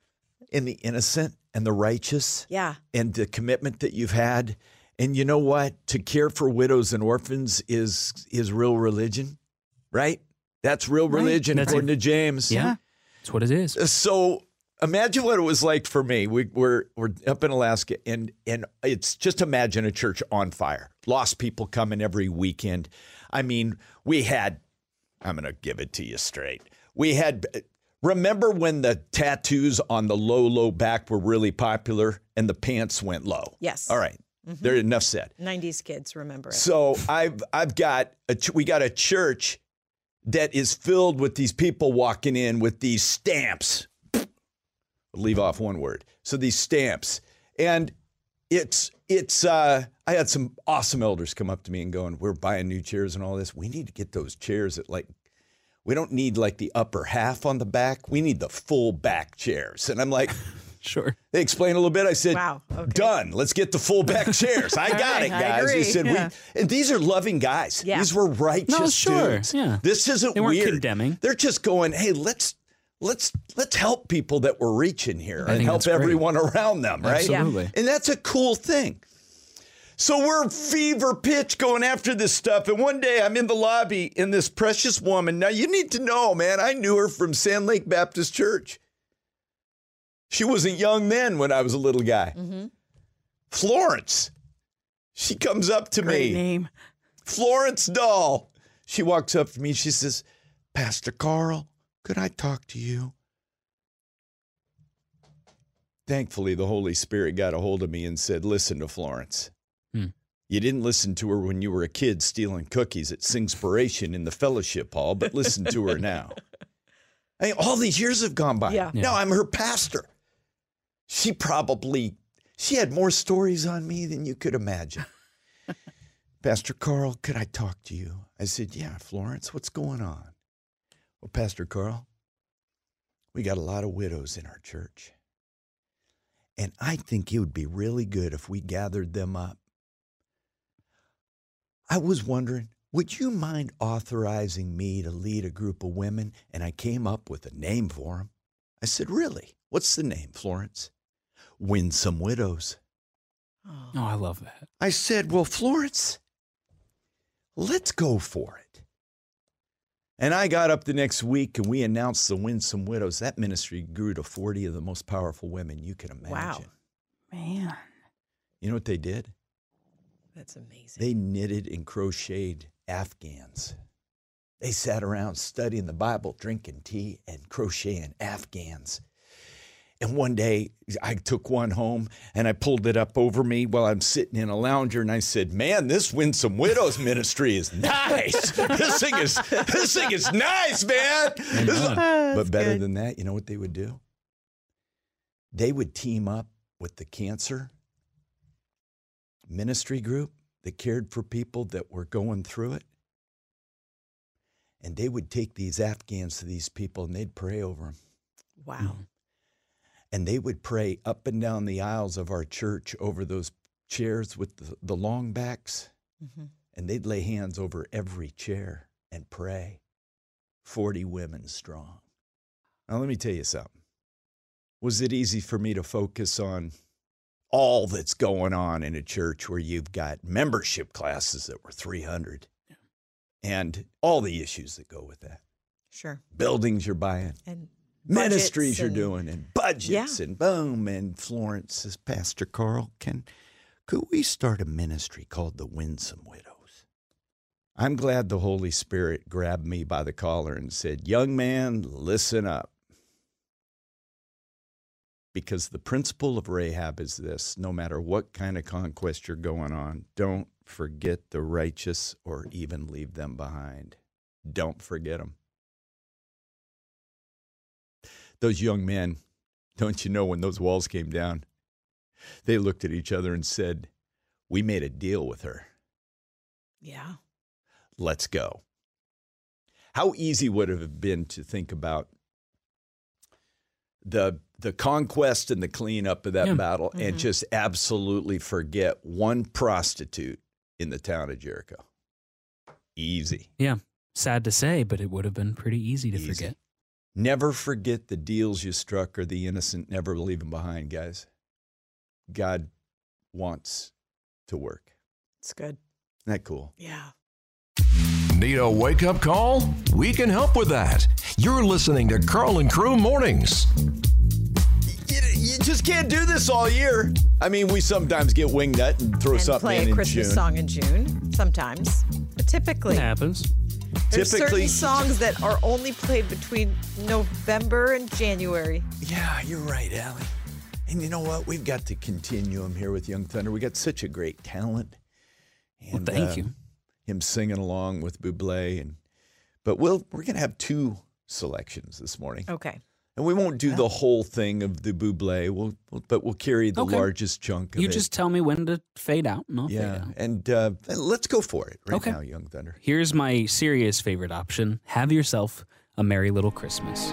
In the innocent and the righteous. Yeah. and the commitment that you've had. And you know what? To care for widows and orphans is is real religion, right? That's real religion That's according to James. Yeah. That's what it is. Uh, so imagine what it was like for me. We, we're we're up in Alaska, and and it's just imagine a church on fire. Lost people coming every weekend. I mean, we had. I'm going to give it to you straight. We had. Remember when the tattoos on the low, low back were really popular and the pants went low? Yes. All right. There enough said. 90s kids remember it. So I've I've got a ch- we got a church that is filled with these people walking in with these stamps. Leave off one word. So these stamps, and it's it's. Uh, I had some awesome elders come up to me and going, "We're buying new chairs and all this. We need to get those chairs at like." We don't need like the upper half on the back. We need the full back chairs. And I'm like, Sure. they explained a little bit. I said, Wow, okay. done. Let's get the full back chairs. I got right, it, guys. They said, yeah. we, and these are loving guys. Yeah. These were righteous No, sure, dudes. yeah. This isn't They weren't weird. condemning. They're just going, hey, let's let's let's help people that we're reaching here and help everyone around them, right? Absolutely. And that's a cool thing. So we're fever pitch going after this stuff. And one day I'm in the lobby and this precious woman. Now you need to know, man, I knew her from Sand Lake Baptist Church. She wasn't young then when I was a little guy. Mm-hmm. Florence. She comes up to Great me. name. Florence Doll. She walks up to me. She says, Pastor Karl, could I talk to you? Thankfully, the Holy Spirit got a hold of me and said, Listen to Florence. You didn't listen to her when you were a kid stealing cookies at Singspiration in the fellowship hall, but listen to her now. I mean, all these years have gone by. Yeah. Now I'm her pastor. She probably she had more stories on me than you could imagine. Pastor Karl, could I talk to you? I said, Yeah, Florence, what's going on? Well, Pastor Karl, we got a lot of widows in our church. And I think it would be really good if we gathered them up. I was wondering, would you mind authorizing me to lead a group of women? And I came up with a name for them. I said, Really? What's the name, Florence? Winsome Widows. Oh, I love that. I said, Well, Florence, let's go for it. And I got up the next week and we announced the Winsome Widows. That ministry grew to 40 of the most powerful women you can imagine. Wow. Man. You know what they did? That's amazing. They knitted and crocheted Afghans. They sat around studying the Bible, drinking tea, and crocheting Afghans. And one day I took one home and I pulled it up over me while I'm sitting in a lounger and I said, Man, this Winsome Widows ministry is nice. this thing is this thing is nice, man. This is- ah, That's but better good. than that, you know what they would do? They would team up with the cancer ministry group that cared for people that were going through it. And they would take these Afghans to these people and they'd pray over them. wow. And they would pray up and down the aisles of our church over those chairs with the, the long backs. Mhm. And they'd lay hands over every chair and pray. 40 women strong. Now, let me tell you something. Was it easy for me to focus on all that's going on in a church where you've got membership classes that were 300 and all the issues that go with that? Sure. Buildings you're buying, And ministries you're and- doing, and budgets, and boom. And Florence says, Pastor Karl, can could we start a ministry called the Winsome Widows? I'm glad the Holy Spirit grabbed me by the collar and said, Young man, listen up. Because the principle of Rahab is this no matter what kind of conquest you're going on, don't forget the righteous or even leave them behind. Don't forget them. Those young men, don't you know, when those walls came down, they looked at each other and said, We made a deal with her. Yeah. Let's go. How easy would it have been to think about the the conquest and the cleanup of that Yeah. battle and mm-hmm. just absolutely forget one prostitute in the town of Jericho? Easy. Yeah. Sad to say, but it would have been pretty easy to Easy. forget. Never forget the deals you struck or the innocent, never leave them behind, guys. God wants to work. It's good. Isn't that cool? Yeah. Need a wake up call? We can help with that. You're listening to Karl and Crew Mornings. You, you just can't do this all year. I mean, we sometimes get winged nut and throw and something play in a in Christmas June. song in June sometimes. But typically, It happens. there's Typically, certain songs that are only played between November and January. yeah, you're right, Allie. And you know what? We've got to continue him here with Young Thunder. We got such a great talent. Well, And, thank uh, you. Him singing along with Buble, and but we'll we're gonna have two selections this morning. Okay. And we won't do the whole thing of the buble, we'll, we'll, but we'll carry the Okay. largest chunk of You it. just tell me when to fade out, and I'll fade yeah, out. and uh, let's go for it right Okay. now, Young Thunder. Here's my serious favorite option Have yourself a Merry Little Christmas.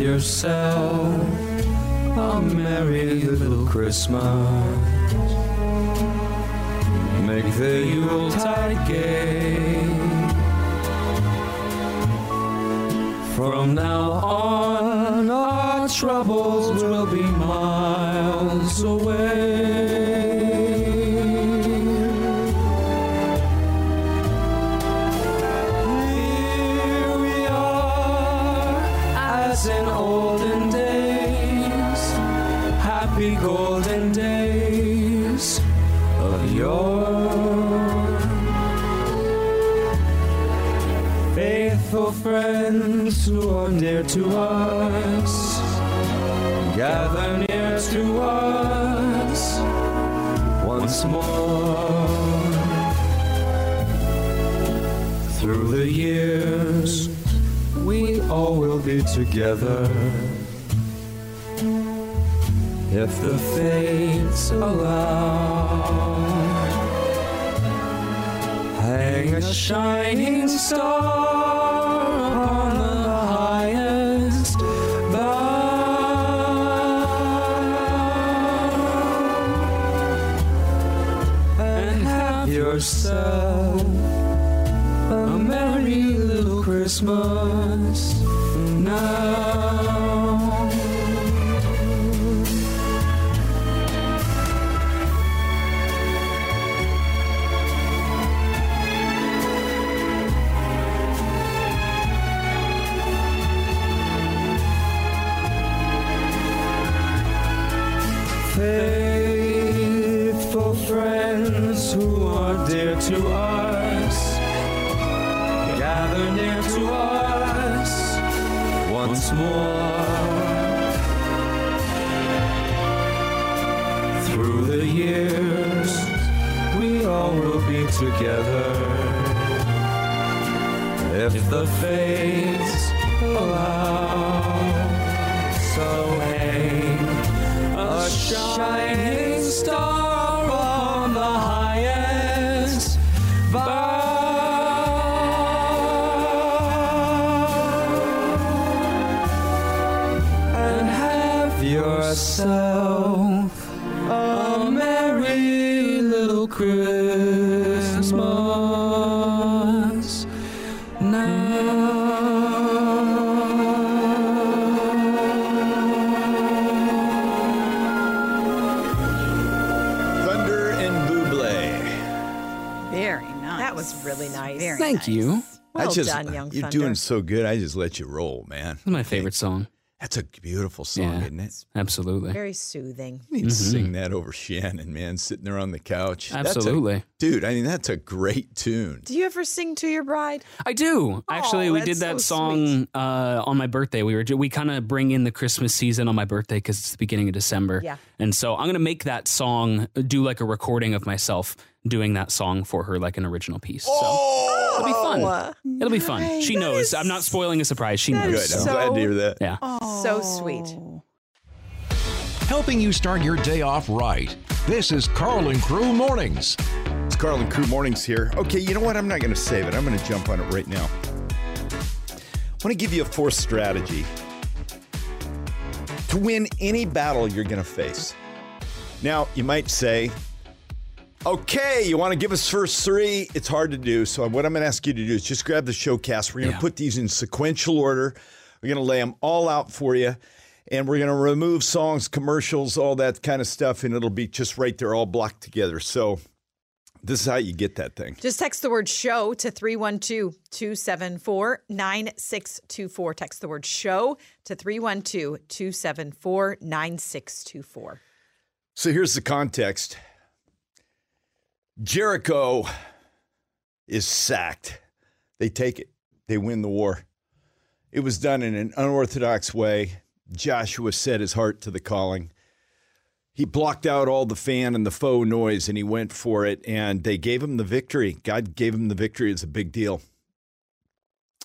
Yourself a merry little Christmas. Make the Yuletide gay. From now on, our troubles will be miles away. Friends who are near to us, gather near to us once more. Through the years, we all will be together. If the fates allow. Hang a shining star yourself. A merry little Christmas more. Through the years, we all will be together. Yourself a merry little Christmas now. Thunder and Buble. Very nice. That was really nice. Very Thank nice. you. Well I just, done, young You're Thunder. doing so good. I just let you roll, man. It's my favorite song. That's a beautiful song, Yeah. isn't it? Absolutely. Very soothing. You need to sing that over Shannon, man, sitting there on the couch. That's a- Absolutely. dude, I mean, that's a great tune. Do you ever sing to your bride? I do. Actually, we did that so song uh, on my birthday. We were we kind of bring in the Christmas season on my birthday because it's the beginning of December. Yeah. And so I'm gonna make that song do like a recording of myself doing that song for her, like an original piece. So oh! it'll be fun. Oh, It'll be fun. She That knows. is- I'm not spoiling a surprise. She knows. Good. I'm so- glad to hear that. Yeah. So sweet. Oh. Helping you start your day off right. This is Karl and Crew Mornings. It's Karl and Crew Mornings here. Okay, you know what? I'm not going to save it. I'm going to jump on it right now. I want to give you a fourth strategy to win any battle you're going to face. Now, you might say, okay, you want to give us first three? It's hard to do. So, what I'm going to ask you to do is just grab the showcast. We're going to Yeah. put these in sequential order. We're going to lay them all out for you. And we're going to remove songs, commercials, all that kind of stuff. And it'll be just right there, all blocked together. So, this is how you get that thing. Just text the word show to 312 274 9624. Text the word show to 312 274 9624. So here's the context Jericho is sacked. They take it, they win the war. It was done in an unorthodox way. Joshua set his heart to the calling. He blocked out all the fan and the foe noise and he went for it, and they gave him the victory. God gave him the victory. It's a big deal.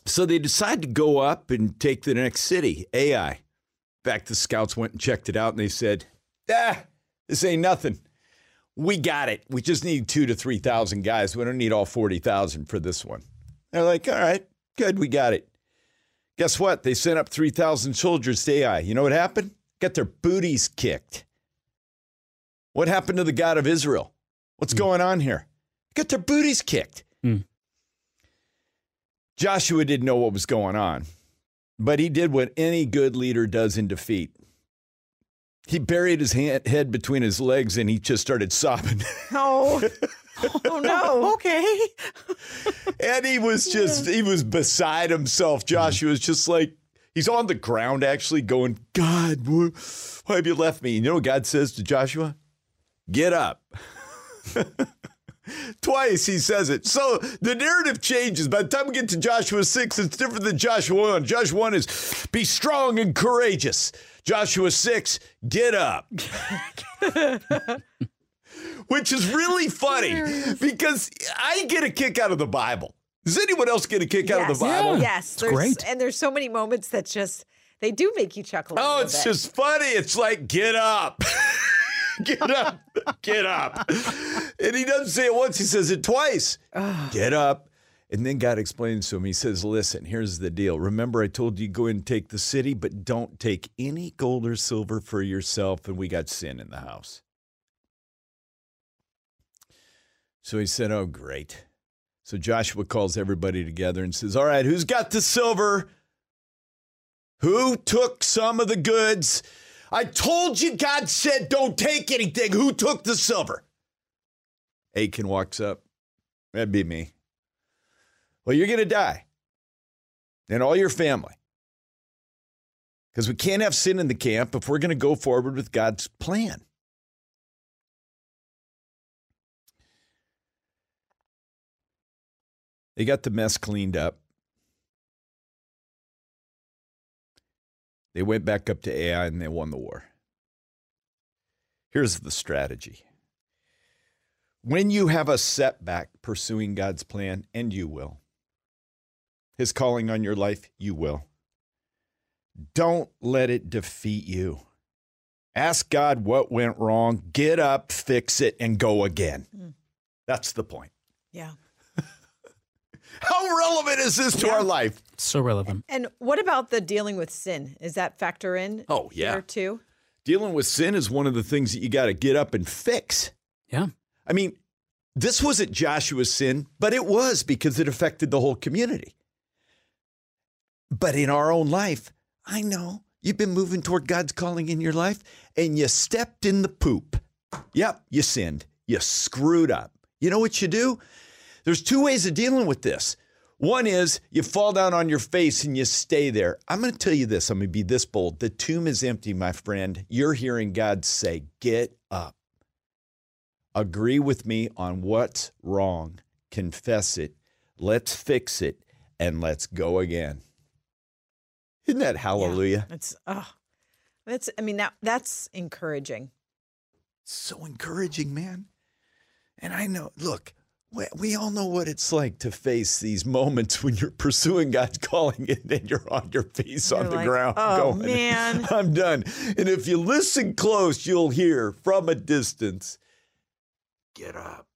So they decide to go up and take the next city, Ai. In fact, the scouts went and checked it out and they said, ah, this ain't nothing. We got it. We just need two to 3,000 guys. We don't need all 40,000 for this one. They're like, all right, good, we got it. Guess what? They sent up 3,000 soldiers to Ai. You know what happened? Got their booties kicked. What happened to the God of Israel? What's going on here? Got their booties kicked. Hmm. Joshua didn't know what was going on, but he did what any good leader does in defeat. He buried his hand, head between his legs and he just started sobbing. Oh, oh no. Okay. and he was just, he was beside himself. Joshua was just like, he's on the ground actually going, God, why have you left me? You know what God says to Joshua? Get up. Twice he says it. So the narrative changes. By the time we get to Joshua 6, it's different than Joshua 1. Joshua 1 is be strong and courageous. Joshua 6, get up. Which is really funny because I get a kick out of the Bible. Does anyone else get a kick out of the Yes. Bible? Yes. there's- great. And there's so many moments that just they do make you chuckle. a Oh, it's bit. just funny. It's like, get up. get up. Get up. And he doesn't say it once, he says it twice. Get up. And then God explains to him, He says, Listen, here's the deal. Remember, I told you go and take the city, but don't take any gold or silver for yourself. And we got sin in the house. So he said, Oh, great. So Joshua calls everybody together and says, All right, who's got the silver? Who took some of the goods? I told you God said don't take anything. Who took the silver? Achan walks up. That'd be me. Well, you're going to die. And all your family. Because we can't have sin in the camp if we're going to go forward with God's plan. They got the mess cleaned up. They went back up to Ai and they won the war. Here's the strategy. When you have a setback pursuing God's plan, and you will, His calling on your life, you will. Don't let it defeat you. Ask God what went wrong, get up, fix it, and go again. Hmm. That's the point. yeah. How relevant is this to our life? So relevant. And what about the dealing with sin? Is that factor in? Oh, yeah. There too. Dealing with sin is one of the things that you got to get up and fix. Yeah. I mean, this wasn't Joshua's sin, but it was because it affected the whole community. But in our own life, I know you've been moving toward God's calling in your life and you stepped in the poop. Yep, you sinned. You screwed up. You know what you do? There's two ways of dealing with this. One is you fall down on your face and you stay there. I'm going to tell you this. I'm going to be this bold. The tomb is empty, my friend. You're hearing God say, Get up agree with me on what's wrong, confess it, let's fix it, and let's go again. Isn't that hallelujah? It's oh, that's. I mean that that's encouraging. So encouraging, man. And I know, look, we, we all know what it's like to face these moments when you're pursuing God's calling and then you're on your face on You're the like, ground "Oh, going, man." I'm done. And if you listen close, you'll hear from a distance, get up.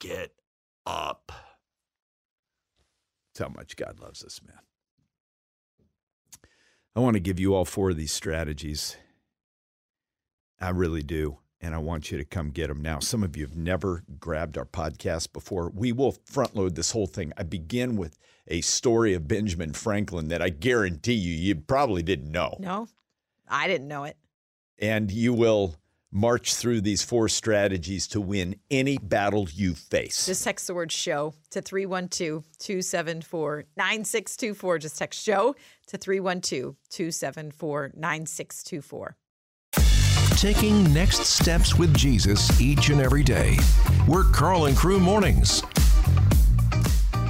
Get up. That's how much God loves us, man. I want to give you all four of these strategies. I really do. And I want you to come get them now. Some of you have never grabbed our podcast before. We will front load this whole thing. I begin with a story of Benjamin Franklin that I guarantee you, you probably didn't know. No, I didn't know it. And you will march through these four strategies to win any battle you face. Just text the word show to 312 274 9624. Just text show to 312 274 9624. Taking next steps with Jesus each and every day. We're Karl and Crew Mornings.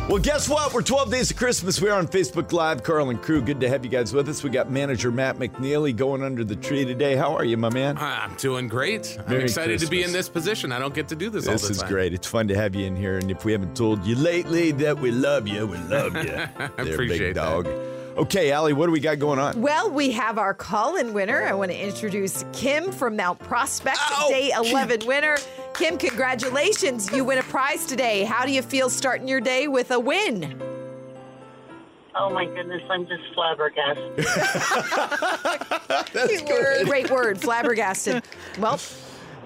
Well, guess what? We're 12 days of Christmas. We're on Facebook Live. Karl and crew, good to have you guys with us. We got manager Matt McNeilly going under the tree today. How are you, my man? I'm doing great. I'm Merry excited to be in this position. I don't get to do this, all This is time. great. It's fun to have you in here. And if we haven't told you lately that we love you, we love you. I appreciate big that. Dog. Okay, Allie, what do we got going on? Well, we have our call-in winner. I want to introduce Kim from Mount Prospect, Ow! day 11 winner. Kim, congratulations. You win a prize today. How do you feel starting your day with a win? Oh my goodness, I'm just flabbergasted. That's good. Great word, flabbergasted. Well,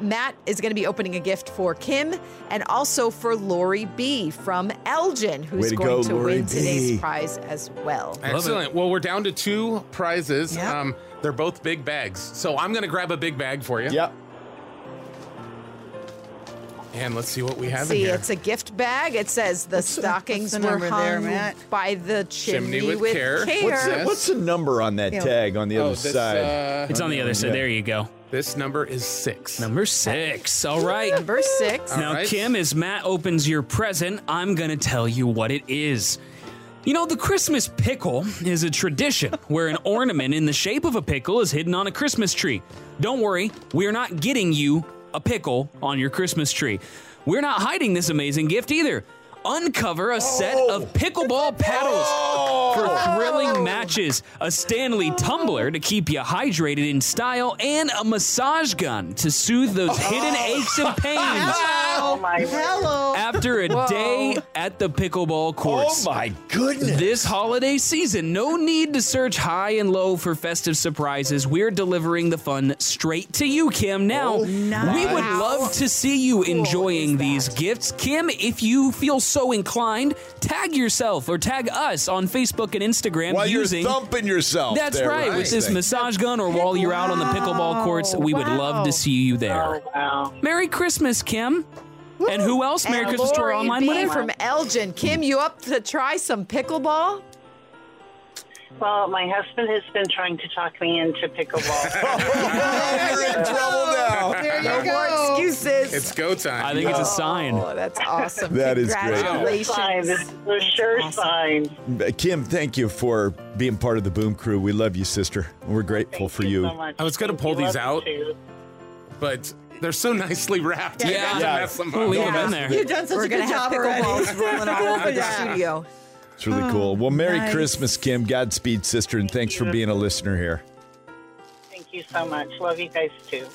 Matt is going to be opening a gift for Kim and also for Lori B from Elgin, Way who's to going go, to Lori win B. today's prize as well. Excellent. Well, we're down to two prizes. Yep. Um, they're both big bags. So I'm going to grab a big bag for you. Yep. And let's see what we have here. See, in here. it's a gift bag. It says the stockings the were number hung there, Matt? by the chimney, Chimney with care. What's Yes. the, what's the number on that Yeah. tag on the oh, other this, side? uh, It's on the other side. Yeah. There you go. This number is six. Number six. All right. Number six. All Now, right. Kim, as Matt opens your present, I'm going to tell you what it is. You know, the Christmas pickle is a tradition where an ornament in the shape of a pickle is hidden on a Christmas tree. Don't worry, we're not getting you a pickle on your Christmas tree. We're not hiding this amazing gift either. Uncover a set of oh. pickleball paddles for oh. thrilling matches, a Stanley tumbler to keep you hydrated in style, and a massage gun to soothe those hidden oh. aches and pains. Oh Hello. After a day at the pickleball courts. oh my goodness. This holiday season, no need to search high and low for festive surprises. We're delivering the fun straight to you, Kim. Now, we would love to see you enjoying these gifts. Kim, if you feel so inclined, tag yourself or tag us on Facebook and Instagram While using. you're thumping yourself. That's there, right, with this massage gun or while you're out on the pickleball courts. We would love to see you there. Oh wow. Merry Christmas, Kim. And who else? Merry And Christmas to our online B winner. from Elgin. Kim, you up to try some pickleball? Well, my husband has been trying to talk me into pickleball. Oh, you're in trouble now. There you No go. more excuses. It's go time. I think it's a oh, sign. Oh, that's awesome. That is great. Congratulations. sign. This is a sure sign. Uh, Kim, thank you for being part of the Boom Crew. We love you, sister. We're grateful Thank for you you. so much. I was gonna pull you. these out. but they're so nicely wrapped. I Yeah. Yeah. mess them We'll up. leave Yeah. them in there. You've done such We're a going good to have job already. pickleballs rolling all over the studio. It's really oh, cool. Well, Merry nice. Christmas, Kim. Godspeed, sister, and thanks for being a listener here. Thank you so much. Love you guys too.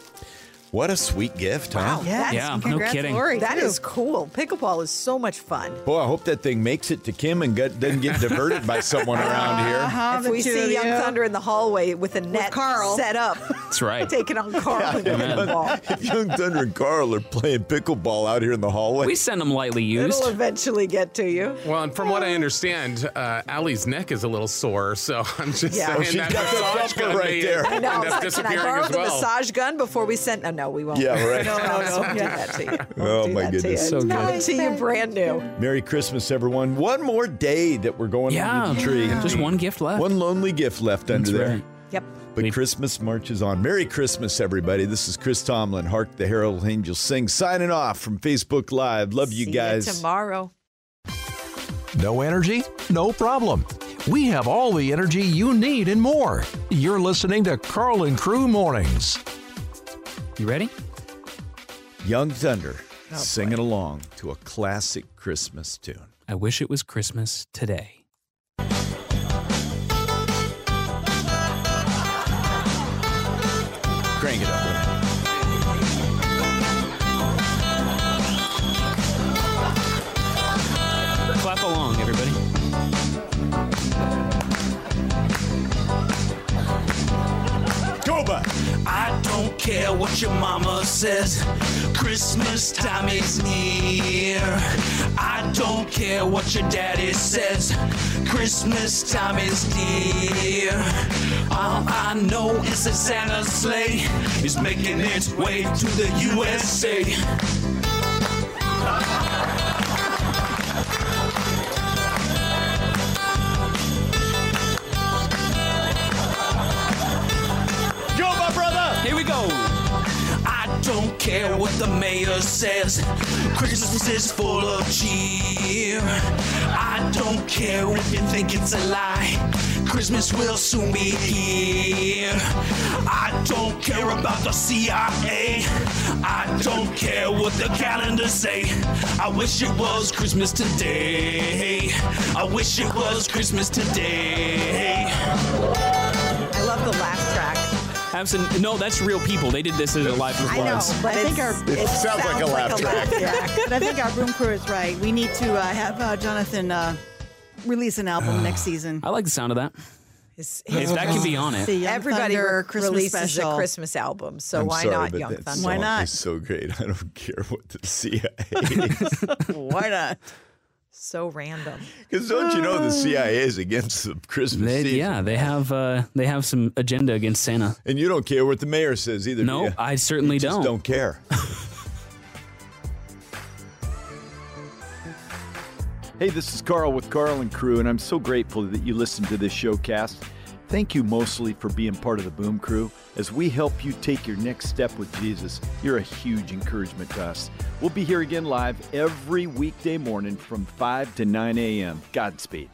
What a sweet gift, huh? Yes. Yeah, and no kidding. Lori, That too. is cool. Pickleball is so much fun. Boy, I hope that thing makes it to Kim and get, doesn't get diverted by someone around here. Uh-huh, if we see of Young you. Thunder in the hallway with a net Karl. set up, That's right. taking on Karl and pickleball. If Young Thunder and Karl are playing pickleball out here in the hallway, We send them lightly used. It'll eventually get to you. Well, and from what I understand, uh, Allie's neck is a little sore, so I'm just Yeah. saying Oh, she's that got that massage gun right there. I know. end It's up Can I disappearing borrow as the massage gun before we send? No, no, we won't. Yeah, right. No, no, no. Won't do that to you. Won't Oh, my that to goodness. you. So It's good. coming to you brand new. Merry Christmas, everyone. One more day that we're going Yeah, under the tree. just one gift left. One lonely gift left under That's there. Yep. But We- Christmas marches on. Merry Christmas, everybody. This is Chris Tomlin. Hark the Herald Angels sing. Signing off from Facebook Live. Love you See guys. tomorrow. No energy? No problem. We have all the energy you need and more. You're listening to Karl and Crew Mornings. You ready? Young Thunder Oh, singing along to a classic Christmas tune. I wish it was Christmas today. Your mama says. Christmas time is near. I don't care what your daddy says. Christmas time is near. All I know is that Santa's sleigh is making its way to the USA. Mayor says. Christmas is full of cheer. I don't care if you think it's a lie. Christmas will soon be here. I don't care about the CIA. I don't care what the calendars say. I wish it was Christmas today. I wish it was Christmas today. Absolutely. No, that's real people. They did this as a live performance. I know, performance. but I think our- it, It sounds like a laugh track. but I think our boom crew is right. We need to uh, have uh, Jonathan uh, release an album next season. I like the sound of that. His- If that could be on it. Everybody Thunder Christmas releases special. a Christmas album, so I'm why sorry, not but Young that Thunder? Why not? is so great. I don't care what the CIA is. Why not? So random. Because don't you know the CIA is against the Christmas They, season? yeah, they have uh, they have some agenda against Santa. And you don't care what the mayor says either. do No, you? I certainly You just don't. don't care. Hey, this is Karl with Karl and Crew, and I'm so grateful that you listened to this showcast. Thank you mostly for being part of the Boom Crew. As we help you take your next step with Jesus, you're a huge encouragement to us. We'll be here again live every weekday morning from 5 to 9 a.m. Godspeed.